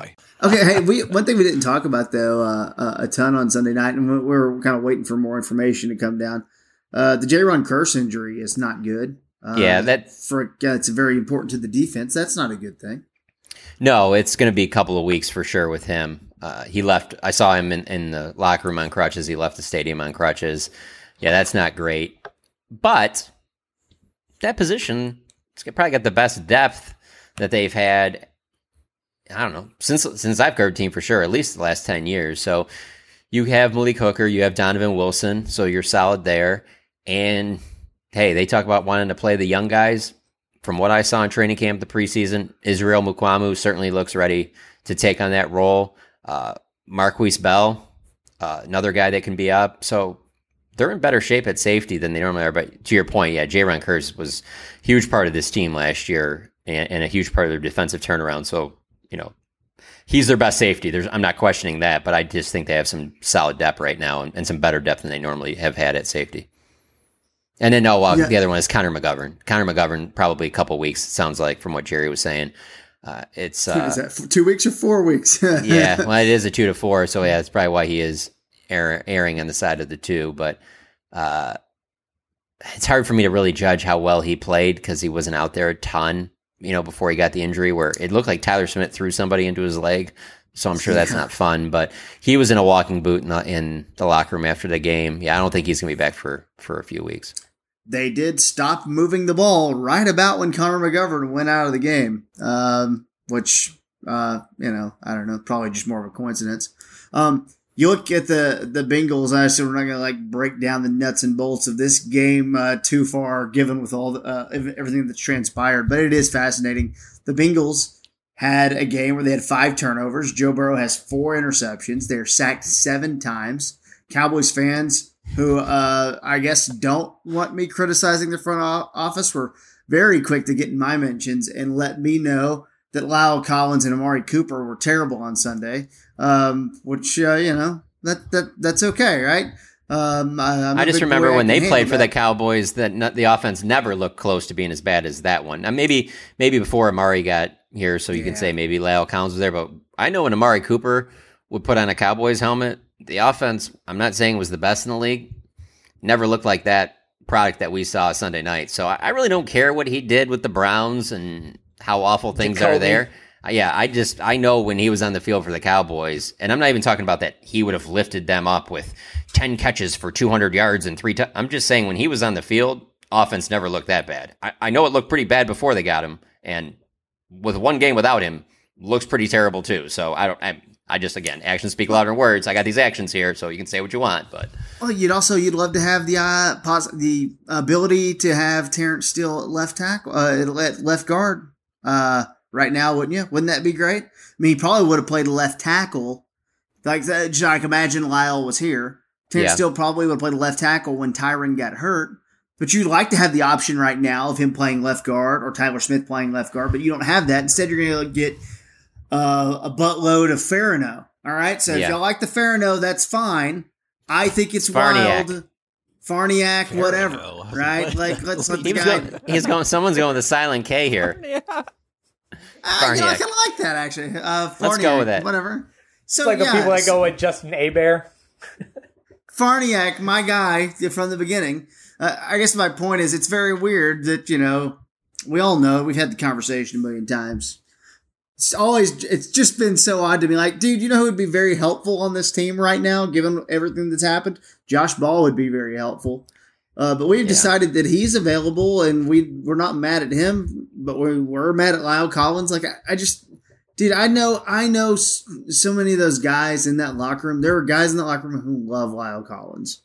Okay, hey, we one thing we didn't talk about though uh, uh, a ton on Sunday night, and we- we're kind of waiting for more information to come down. Uh, the Jayron Kearse injury is not good. Uh, Yeah, that- for yeah, it's very important to the defense. That's not a good thing. No, it's going to be a couple of weeks for sure with him. Uh, he left. I saw him in, in the locker room on crutches. He left the stadium on crutches. Yeah, that's not great. But that position, it's probably got the best depth that they've had. I don't know since since I've covered team for sure, at least the last ten years. So you have Malik Hooker, you have Donovan Wilson, so you're solid there. And hey, they talk about wanting to play the young guys. From what I saw in training camp the preseason, Israel Mukuamu certainly looks ready to take on that role. Uh, Markquese Bell, uh, another guy that can be up. So they're in better shape at safety than they normally are. But to your point, yeah, Jayron Kearse was a huge part of this team last year and, and a huge part of their defensive turnaround. So, you know, he's their best safety. There's, I'm not questioning that, but I just think they have some solid depth right now and, and some better depth than they normally have had at safety. And then, no, uh, Yeah. the other one is Connor McGovern. Connor McGovern, probably a couple weeks, it sounds like, from what Jerry was saying. Uh, it's uh, is that? Two weeks or four weeks? yeah, well, it is a two to four, so yeah, that's probably why he is err- erring on the side of the two. But uh, it's hard for me to really judge how well he played because he wasn't out there a ton, you know, before he got the injury. Where it looked like Tyler Smith threw somebody into his leg, so I'm sure that's not fun. But he was in a walking boot in the, in the locker room after the game. Yeah, I don't think he's gonna be back for for a few weeks. they did stop moving the ball right about when Connor McGovern went out of the game, um, which, uh, you know, I don't know, probably just more of a coincidence. Um, you look at the the Bengals. I assume we're not going to like break down the nuts and bolts of this game uh, too far, given with all the, uh, everything that's transpired. But it is fascinating. The Bengals had a game where they had five turnovers. Joe Burrow has four interceptions. They're sacked seven times. Cowboys fans who uh, I guess don't want me criticizing the front office were very quick to get in my mentions and let me know that La'el Collins and Amari Cooper were terrible on Sunday, um, which uh, you know that that that's okay, right? Um, I, I'm I a just remember when they played handle for the. Cowboys that not, the offense never looked close to being as bad as that one. Now, maybe maybe before Amari got here, so you can say maybe La'el Collins was there, but I know when Amari Cooper would put on a Cowboys helmet, the offense I'm not saying was the best in the league, never looked like that product that we saw Sunday night. So I, I really don't care what he did with the Browns and how awful things are there. Yeah, I just I know when he was on the field for the Cowboys, and I'm not even talking about that he would have lifted them up with ten catches for 200 yards and three. I'm just saying when he was on the field, offense never looked that bad. I, I know it looked pretty bad before they got him, and with one game without him, looks pretty terrible too. So I don't. I, I just again, actions speak louder than words. I got these actions here, so you can say what you want, but Well, you'd also you'd love to have the uh, pos- the ability to have Terrence Steele at left tackle, uh, left guard, uh, right now, wouldn't you? Wouldn't that be great? I mean, he probably would have played left tackle, like that. Like imagine La'el was here. Tim Yeah. Steele probably would have played left tackle when Tyron got hurt. But you'd like to have the option right now of him playing left guard or Tyler Smith playing left guard, but you don't have that. Instead, you're going to get uh, a buttload of Farino. All right, so if y'all like the Farino, that's fine. I think it's Farniok. wild. Farniok, whatever. Right? Like, let's let the guy. going. He's going. Someone's going with a silent K here. Ah, you know, I kind of like that actually. Uh, Let's go with it. Whatever. So It's like yeah, the people that go with Justin Abear. Farniok, my guy from the beginning. Uh, I guess my point is, it's very weird that you know we all know we've had the conversation a million times. It's always it's just been so odd to me. Like, dude, you know who would be very helpful on this team right now, given everything that's happened? Josh Ball would be very helpful. Uh, but we've Yeah. decided that he's available, and we we're not mad at him, but we were mad at La'el Collins. Like, I, I just, dude, I know, I know so many of those guys in that locker room. There were guys in that locker room who love La'el Collins,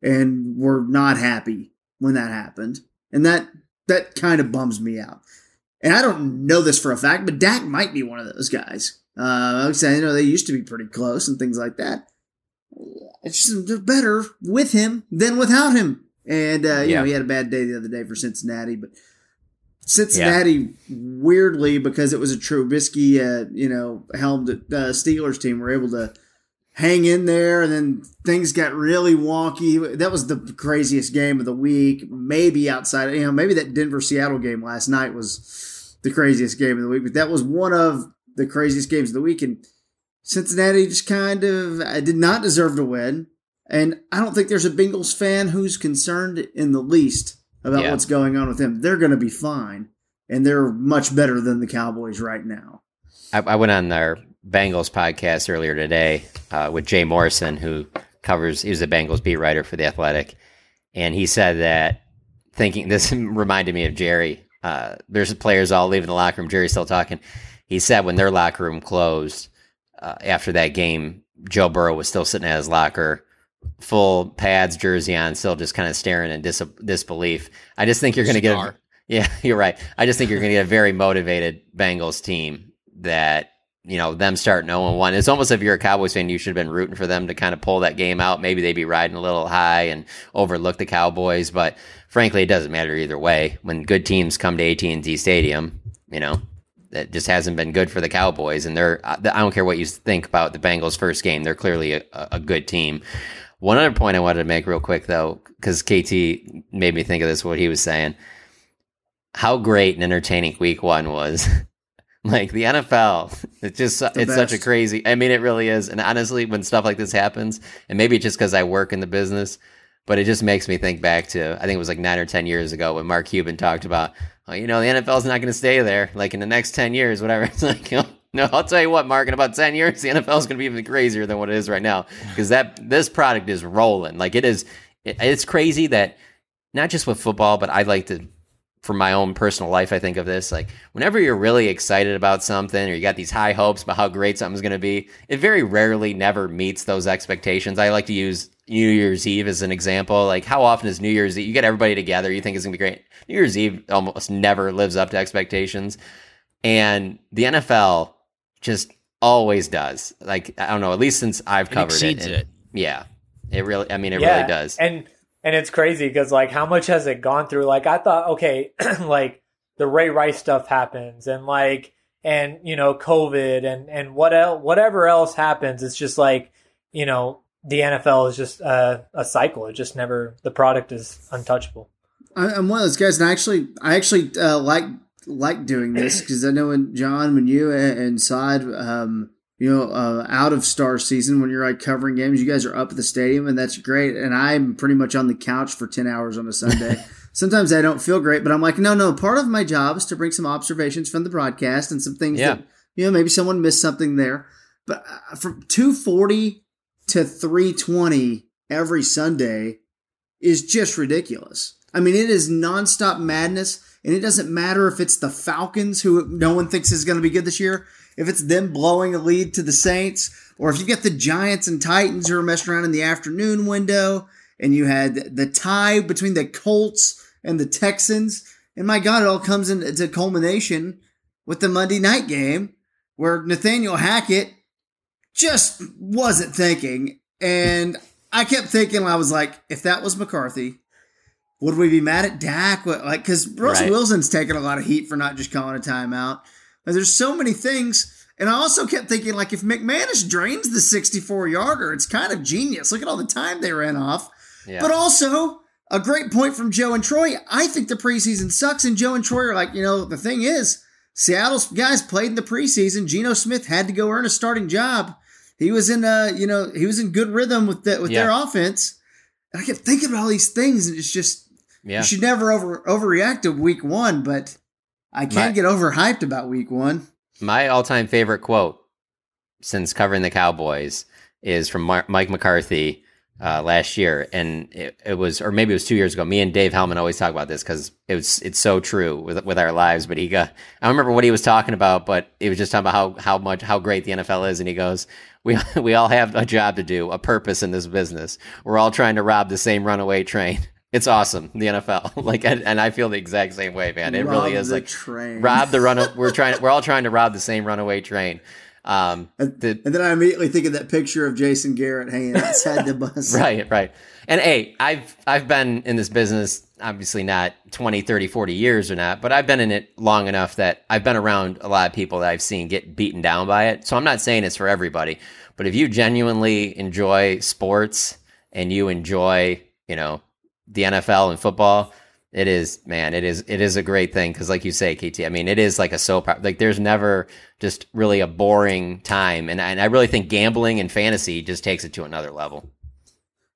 and were not happy when that happened, and that that kind of bums me out. And I don't know this for a fact, but Dak might be one of those guys. Uh, like I said, you know, they used to be pretty close and things like that. It's just they're better with him than without him. And uh, you Yeah. know, he had a bad day the other day for Cincinnati, but Cincinnati, weirdly, because it was a Trubisky, uh, you know, helmed uh, Steelers team, were able to hang in there, and then things got really wonky. That was the craziest game of the week, maybe outside, you know, maybe that Denver Seattle game last night was the craziest game of the week, but that was one of the craziest games of the week, and Cincinnati just kind of uh, did not deserve to win. And I don't think there's a Bengals fan who's concerned in the least about Yeah. what's going on with them. They're going to be fine, and they're much better than the Cowboys right now. I, I went on our Bengals podcast earlier today uh, with Jay Morrison, who covers. He was a Bengals beat writer for the Athletic, and he said that thinking this reminded me of Jerry. Uh, there's players all leaving the locker room. Jerry's still talking. He said when their locker room closed uh, after that game, Joe Burrow was still sitting at his locker, full pads, jersey on, still just kind of staring in dis- disbelief. I just think you're going to get. A, yeah, you're right. I just think you're going to get a very motivated Bengals team that you know them starting 0 1. It's almost if you're a Cowboys fan, you should have been rooting for them to kind of pull that game out. Maybe they'd be riding a little high and overlook the Cowboys, but frankly, it doesn't matter either way. When good teams come to AT&T Stadium, you know that just hasn't been good for the Cowboys, and they're uh, I don't care what you think about the Bengals' first game, they're clearly a, a good team. One other point I wanted to make real quick though, because KT made me think of this what he was saying how great and entertaining week one was. like the NFL, it's just it's such a crazy. I mean, it really is. And honestly, when stuff like this happens, and maybe it's just because I work in the business, but it just makes me think back to I think it was like nine or ten years ago when Mark Cuban talked about, oh, you know, the NFL's not going to stay there. Like in the next ten years, whatever. It's like, you know, no, I'll tell you what, Mark. In about ten years, the NFL is going to be even crazier than what it is right now because that this product is rolling. Like it is. It, it's crazy that not just with football, but I like to for my own personal life, I think of this like whenever you're really excited about something or you got these high hopes about how great something's going to be, it very rarely never meets those expectations. I like to use New Year's Eve as an example. Like, how often is New Year's Eve? You get everybody together, you think it's going to be great. New Year's Eve almost never lives up to expectations. And the NFL just always does. Like, I don't know, at least since I've It covered exceeds it. it. Yeah. It really, I mean, it Yeah, really does. And and it's crazy because like how much has it gone through? Like I thought, okay, like the Ray Rice stuff happens, and like and you know COVID and and what else, whatever else happens, it's just like you know the NFL is just uh, a cycle. It just never the product is untouchable. I, I'm one of those guys, and I actually, I actually uh, like like doing this because I know when John, when you and, Saad, um, you know, uh, out of star season when you're like covering games, you guys are up at the stadium, and that's great. And I'm pretty much on the couch for ten hours on a Sunday. Sometimes I don't feel great, but I'm like, no, no. Part of my job is to bring some observations from the broadcast and some things Yeah. that you know maybe someone missed something there. But uh, from two forty to three twenty every Sunday is just ridiculous. I mean, it is nonstop madness, and it doesn't matter if it's the Falcons, who no one thinks is going to be good this year, if it's them blowing a lead to the Saints, or if you get the Giants and Titans who are messing around in the afternoon window, and you had the tie between the Colts and the Texans. And my God, it all comes into culmination with the Monday night game where Nathaniel Hackett just wasn't thinking. And I kept thinking, I was like, if that was McCarthy, would we be mad at Dak? What- Like, because Russell Right. Wilson's taking a lot of heat for not just calling a timeout. But there's so many things. And I also kept thinking, like, if McManus drains the 64 yarder, it's kind of genius. Look at all the time they ran off. Yeah. But also, a great point from Joe and Troy. I think the preseason sucks, and Joe and Troy are like, you know, the thing is, Seattle's guys played in the preseason. Geno Smith had to go earn a starting job. He was in, uh, you know, he was in good rhythm with the, with their offense. And I kept thinking about all these things, and it's just yeah. you should never over overreact to week one. But I can't My- get overhyped about week one. My all-time favorite quote since covering the Cowboys is from Mar- Mike McCarthy uh, last year, and it, it was, or maybe it was two years ago. Me and Dave Helman always talk about this because it was it's so true with with our lives. But he got, I don't remember what he was talking about, but he was just talking about how how much how great the NFL is, and he goes, "We we all have a job to do, a purpose in this business. We're all trying to rob the same runaway train." It's awesome, the NFL. Like, and, and I feel the exact same way, man. It Rob really is the like train. rob the run. We're trying. We're all trying to rob the same runaway train. Um, the, and then I immediately think of that picture of Jason Garrett hanging outside the bus. right, right. And hey, I've I've been in this business obviously not 20, 30, 40 years or not, but I've been in it long enough that I've been around a lot of people that I've seen get beaten down by it. So I'm not saying it's for everybody, but if you genuinely enjoy sports and you enjoy, you know, the NFL and football, it is, man, it is, it is a great thing. Cause like you say, KT, I mean, it is like a soap, like there's never just really a boring time. And, and I really think gambling and fantasy just takes it to another level.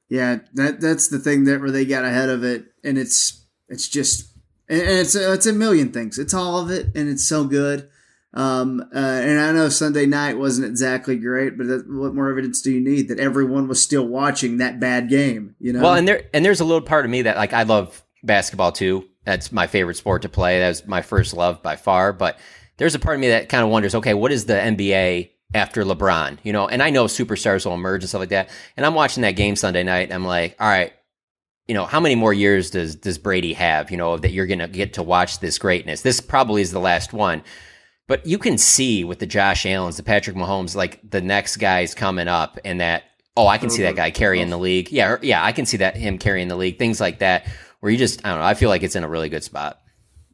Yeah, that that's the thing that where they got ahead of it, and it's it's just and it's it's a million things. It's all of it, and it's so good. Um, uh, and I know Sunday night wasn't exactly great, but that, what more evidence do you need that everyone was still watching that bad game? You know. Well, and there and there's a little part of me that like I love basketball too. That's my favorite sport to play. That was my first love by far. But there's a part of me that kind of wonders, okay, what is the NBA after LeBron, you know, and I know superstars will emerge and stuff like that. And I'm watching that game Sunday night and I'm like, all right, you know, how many more years does does Brady have, you know, that you're to get to watch this greatness? This probably is the last one. But you can see with the Josh Allens, the Patrick Mahomes, like the next guy's coming up and that oh, I can see that guy carrying the league. Yeah, yeah, I can see that him carrying the league. Things like that where you just I don't know, I feel like it's in a really good spot.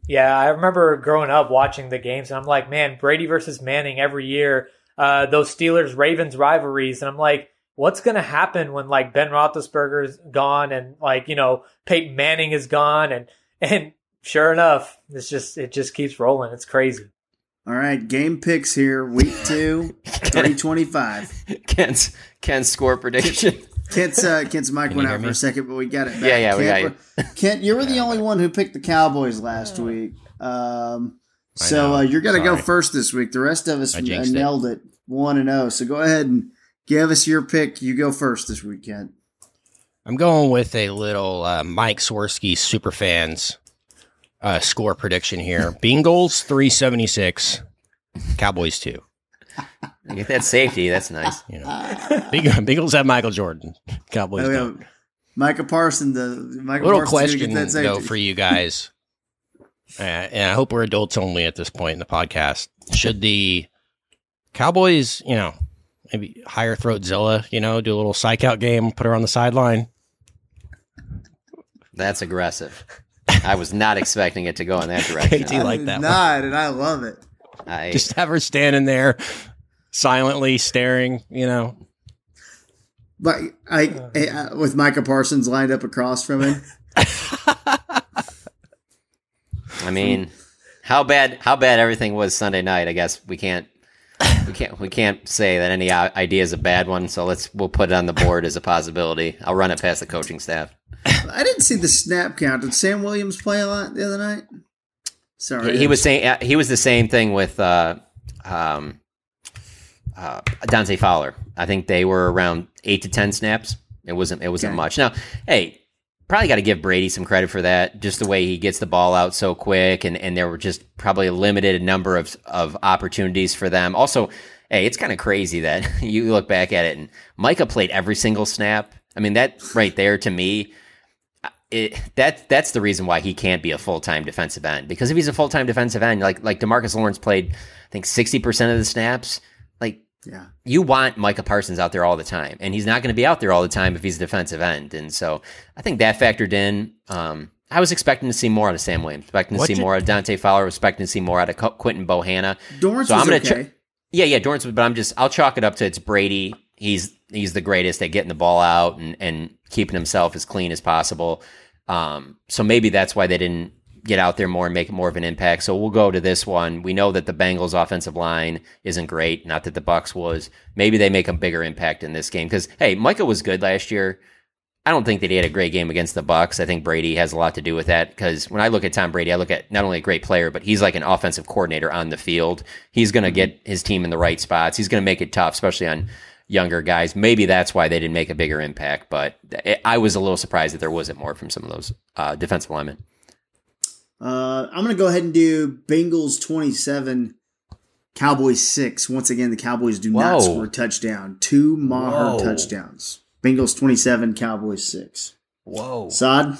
Yeah, I remember growing up watching the games and I'm like, man, Brady versus Manning every year uh, those Steelers Ravens rivalries, and I'm like, what's going to happen when like Ben Roethlisberger's gone and like you know Peyton Manning is gone, and and sure enough, it's just it just keeps rolling. It's crazy. All right, game picks here, week two, three twenty five. Ken's Ken's score prediction. Kent's uh, Kent's mic Can went out for a second, but we got it. Back. Yeah, yeah, Kent, we got you. Kent, you were the only one who picked the Cowboys last week. Um, so uh, you're going to go first this week. The rest of us uh, nailed it. it one and zero. Oh. So go ahead and give us your pick. You go first this weekend. I'm going with a little uh, Mike Swirsky super fans uh, score prediction here. Bengals 376, Cowboys two. Get that safety. That's nice. You know, Bengals have Michael Jordan. Cowboys oh, don't. Micah Parson, the Michael little Parsons question though for you guys, uh, and I hope we're adults only at this point in the podcast. Should the Cowboys, you know, maybe hire Throatzilla, you know, do a little psych out game, put her on the sideline. That's aggressive. I was not expecting it to go in that direction. KT like that. Not, one. and I love it. I, Just have her standing there, silently staring. You know, but I, I uh, with Micah Parsons lined up across from him. I mean, how bad? How bad everything was Sunday night? I guess we can't we can't we can't say that any idea is a bad one. So let's we'll put it on the board as a possibility. I'll run it past the coaching staff. I didn't see the snap count. Did Sam Williams play a lot the other night? Sorry, he, he was saying he was the same thing with uh, um, uh, Dante Fowler. I think they were around eight to ten snaps. It wasn't it wasn't okay. much. Now, hey, probably got to give Brady some credit for that. Just the way he gets the ball out so quick, and, and there were just probably a limited number of of opportunities for them. Also, hey, it's kind of crazy that you look back at it and Micah played every single snap. I mean, that right there to me, it, that that's the reason why he can't be a full time defensive end. Because if he's a full time defensive end, like like Demarcus Lawrence played, I think sixty percent of the snaps. Like yeah. You want Micah Parsons out there all the time, and he's not going to be out there all the time if he's a defensive end. And so I think that factored in. Um, I was expecting to see more out of Sam Williams, expecting to what see more out of Dante Fowler, expecting to see more out of Quinton Bohanna. Dorance so I'm gonna okay. Ch- yeah, yeah, Dorance, but I'm just I'll chalk it up to it's Brady. He's he's the greatest at getting the ball out and, and keeping himself as clean as possible. Um, so maybe that's why they didn't get out there more and make more of an impact. So we'll go to this one. We know that the Bengals offensive line isn't great, not that the Bucks was. Maybe they make a bigger impact in this game cuz hey, Micah was good last year. I don't think that he had a great game against the Bucks. I think Brady has a lot to do with that because when I look at Tom Brady, I look at not only a great player, but he's like an offensive coordinator on the field. He's going to get his team in the right spots. He's going to make it tough, especially on younger guys. Maybe that's why they didn't make a bigger impact. But I was a little surprised that there wasn't more from some of those uh, defensive linemen. Uh, I'm going to go ahead and do Bengals 27, Cowboys 6. Once again, the Cowboys do Whoa. not score a touchdown. Two Maher Whoa. touchdowns. Bengals 27, Cowboys 6. Whoa. Sod?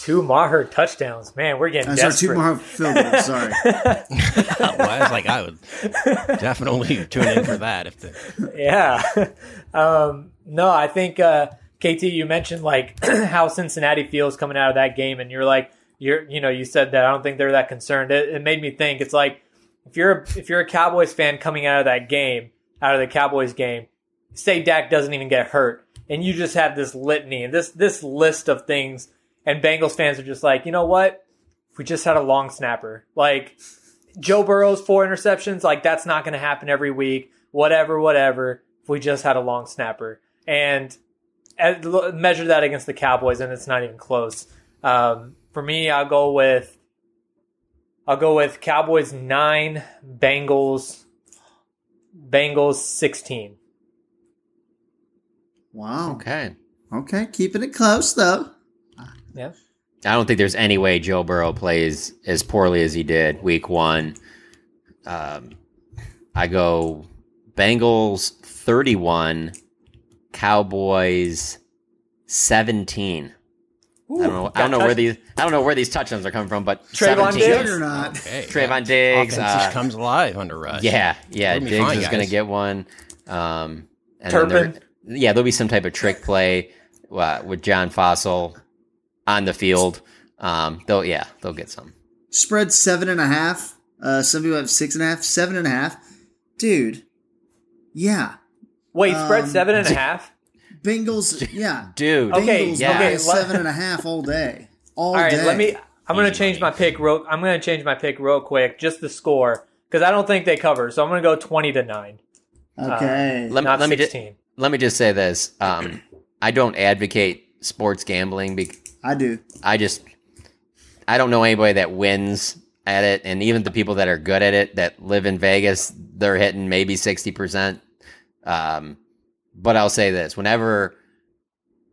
Two Maher touchdowns. Man, we're getting sorry, desperate. two Maher field goals. Sorry. well, I was like, I would definitely tune in for that. If the yeah. Um, no, I think uh, KT, you mentioned like how Cincinnati feels coming out of that game, and you're like, you're, you know, you said that I don't think they're that concerned. It, it made me think. It's like if you're a, if you're a Cowboys fan coming out of that game, out of the Cowboys game, say Dak doesn't even get hurt, and you just have this litany and this this list of things, and Bengals fans are just like, you know what? If we just had a long snapper, like Joe Burrow's four interceptions, like that's not going to happen every week. Whatever, whatever. If we just had a long snapper and and measure that against the Cowboys, and it's not even close. Um, for me, I'll go with I'll go with Cowboys nine, Bengals Bengals sixteen. Wow. Okay. Okay, keeping it close though. Yeah. I don't think there's any way Joe Burrow plays as poorly as he did week one. Um, I go Bengals 31, Cowboys 17. I don't know. I don't know where these. I don't know where these touchdowns are coming from, but Trevon 17. Diggs? not. okay, Trevon Diggs. uh, comes alive under rush. Yeah, yeah. Diggs fine, is going to get one. Um, and then Turpin? there- yeah, there'll be some type of trick play uh, with John Fassel on the field. Um, they'll yeah, they'll get some. Spread seven and a half. Uh, some people have six and a half, seven and a half. Dude, yeah. Wait, spread Um, seven and a half. Bengals, yeah. Dude, Okay, Bengals yeah. minus let- seven and a half all day. All, All right, day. let me. I'm going to change my pick. Real, I'm going to change my pick real quick, just the score, because I don't think they cover. So I'm going to go twenty to nine, Okay. Let, not let me just let me just say this. Um, I don't advocate sports gambling. Because I do. I just I don't know anybody that wins at it, and even the people that are good at it that live in Vegas, they're hitting maybe sixty percent. Um, but I'll say this: whenever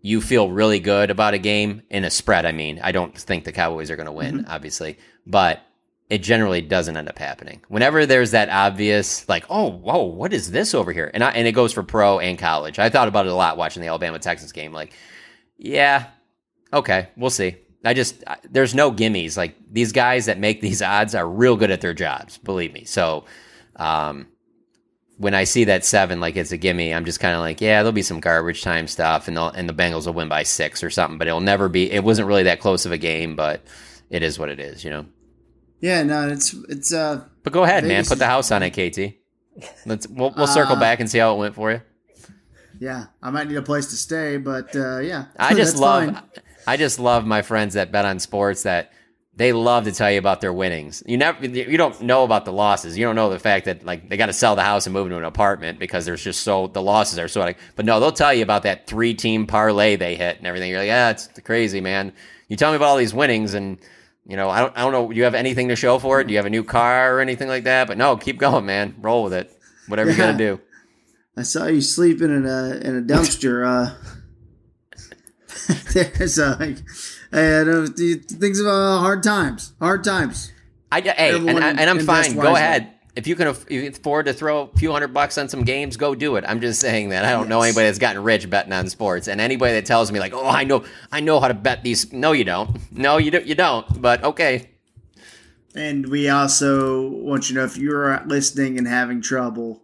you feel really good about a game in a spread, I mean, I don't think the Cowboys are going to win, obviously, but it generally doesn't end up happening. Whenever there's that obvious, like, oh, whoa, what is this over here? And I, and it goes for pro and college. I thought about it a lot watching the Alabama Texas game. Like, yeah, okay, we'll see. I just I, there's no gimmies. Like these guys that make these odds are real good at their jobs, believe me. So, um, when I see that seven, like it's a gimme, I'm just kind of like, yeah, there'll be some garbage time stuff, and they'll, and the Bengals will win by six or something. But it'll never be. It wasn't really that close of a game, but it is what it is, you know. Yeah, no, it's it's uh But go ahead, man, put the house on it, KT. Let's we'll, we'll circle Uh, back and see how it went for you. yeah. I might need a place to stay, but uh yeah. I just love fine. I just love my friends that bet on sports that they love to tell you about their winnings. You never you don't know about the losses. You don't know the fact that like they got to sell the house and move into an apartment because there's just so the losses are so like but no, they'll tell you about that three team parlay they hit and everything. You're like, "Yeah, it's crazy, man." You tell me about all these winnings and you know, I don't I don't know, do you have anything to show for it? Do you have a new car or anything like that? But no, keep going, man. Roll with it. Whatever you got to do. I saw you sleeping in a in a dumpster. Uh, there's a like, I don't, uh, things about uh, hard times, hard times. I hey, and, Everyone and I'm invest fine. Go ahead. If you can, aff- you can afford to throw a few hundred bucks on some games, go do it. I'm just saying that I don't know anybody that's gotten rich betting on sports, and anybody that tells me like, "Oh, I know, I know how to bet these." No, you don't. No, you don't. You don't. But okay, And we also want you to know if you're listening and having trouble.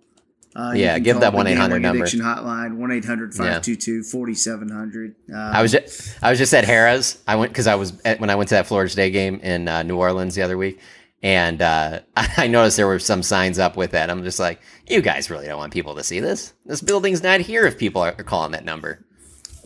Uh, Yeah, give that 1-800 Gambling number. Addiction hotline one 4700 Uh, I was just, I was just at Harrah's. I went because I was at, when I went to that Florida State game in uh, New Orleans the other week, and uh, I noticed there were some signs up with that. I'm just like, you guys really don't want people to see this. This building's not here if people are calling that number.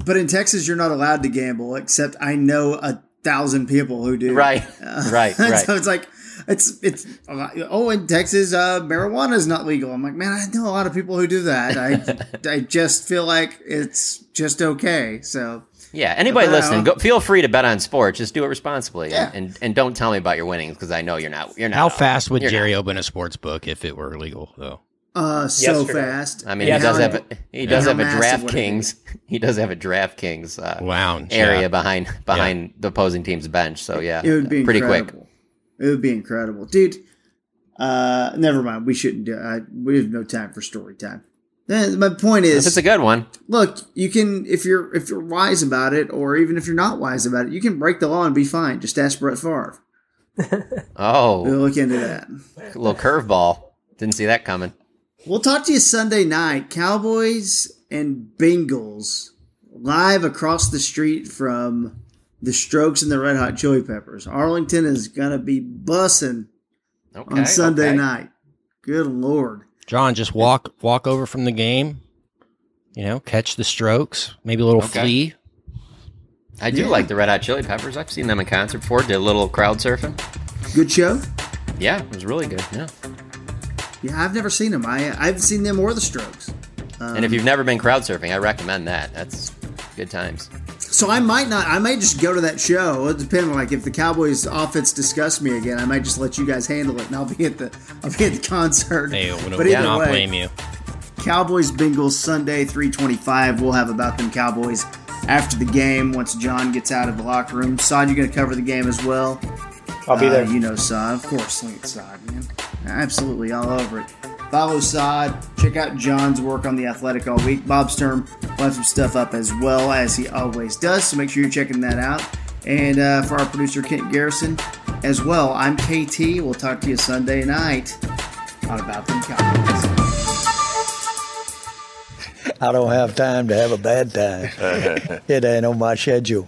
But in Texas, you're not allowed to gamble, except I know a thousand people who do. Right, Uh, right, right. so it's like it's it's oh in Texas uh, marijuana is not legal. I'm like man, I know a lot of people who do that. I I just feel like it's just okay. So Yeah, anybody listening, go, feel free to bet on sports. Just do it responsibly, Yeah. and and don't tell me about your winnings because I know you're not. You're not. How fast would You're Jerry not. open a sports book if it were legal, though? uh so Yesterday. fast. I mean, Yeah, he does have a, he does have a massive would it be? DraftKings. He does have a DraftKings uh, Wow, area yeah. behind behind the opposing team's bench. So yeah, It would be pretty incredible. quick. It would be incredible, dude. Uh, never mind. We shouldn't do. I, we have no time for story time. My point is, If it's a good one, look, you can if you're if you're wise about it, or even if you're not wise about it, you can break the law and be fine. Just ask Brett Favre. oh, We'll look into that. a little curveball. Didn't see that coming. We'll talk to you Sunday night. Cowboys and Bengals live across the street from the Strokes and the Red Hot Chili Peppers. Arlington is gonna be bussing Okay, on Sunday okay. night. Good lord. John, just walk walk over from the game. You know, catch the strokes, maybe a little Okay. flea. I do Yeah. like the Red Hot Chili Peppers. I've seen them in concert before. Did a little crowd surfing. Good show. Yeah, it was really good. Yeah. Yeah, I've never seen them. I I've seen them or the Strokes. Um, and if you've never been crowd surfing, I recommend that. That's good times. So I might not. I might just go to that show. It depends. Like if the Cowboys offense disgusts me again, I might just let you guys handle it, and I'll be at the I'll be at the concert. Hey, would but either not way, blame you. Cowboys Bengals Sunday 325. We'll have about them Cowboys after the game once John gets out of the locker room. Saad, you're going to cover the game as well? I'll be Uh, there. you know Saad, of course. Look at Saad, man. Absolutely all over it. Follow Saad. Check out John's work on the Athletic all week. Bob Sturm will have some stuff up as well as he always does. So make sure you're checking that out. And uh, for our producer Kent Garrison as well, I'm KT. We'll talk to you Sunday night on about them Cowboys. I don't have time to have a bad time. it ain't on my schedule.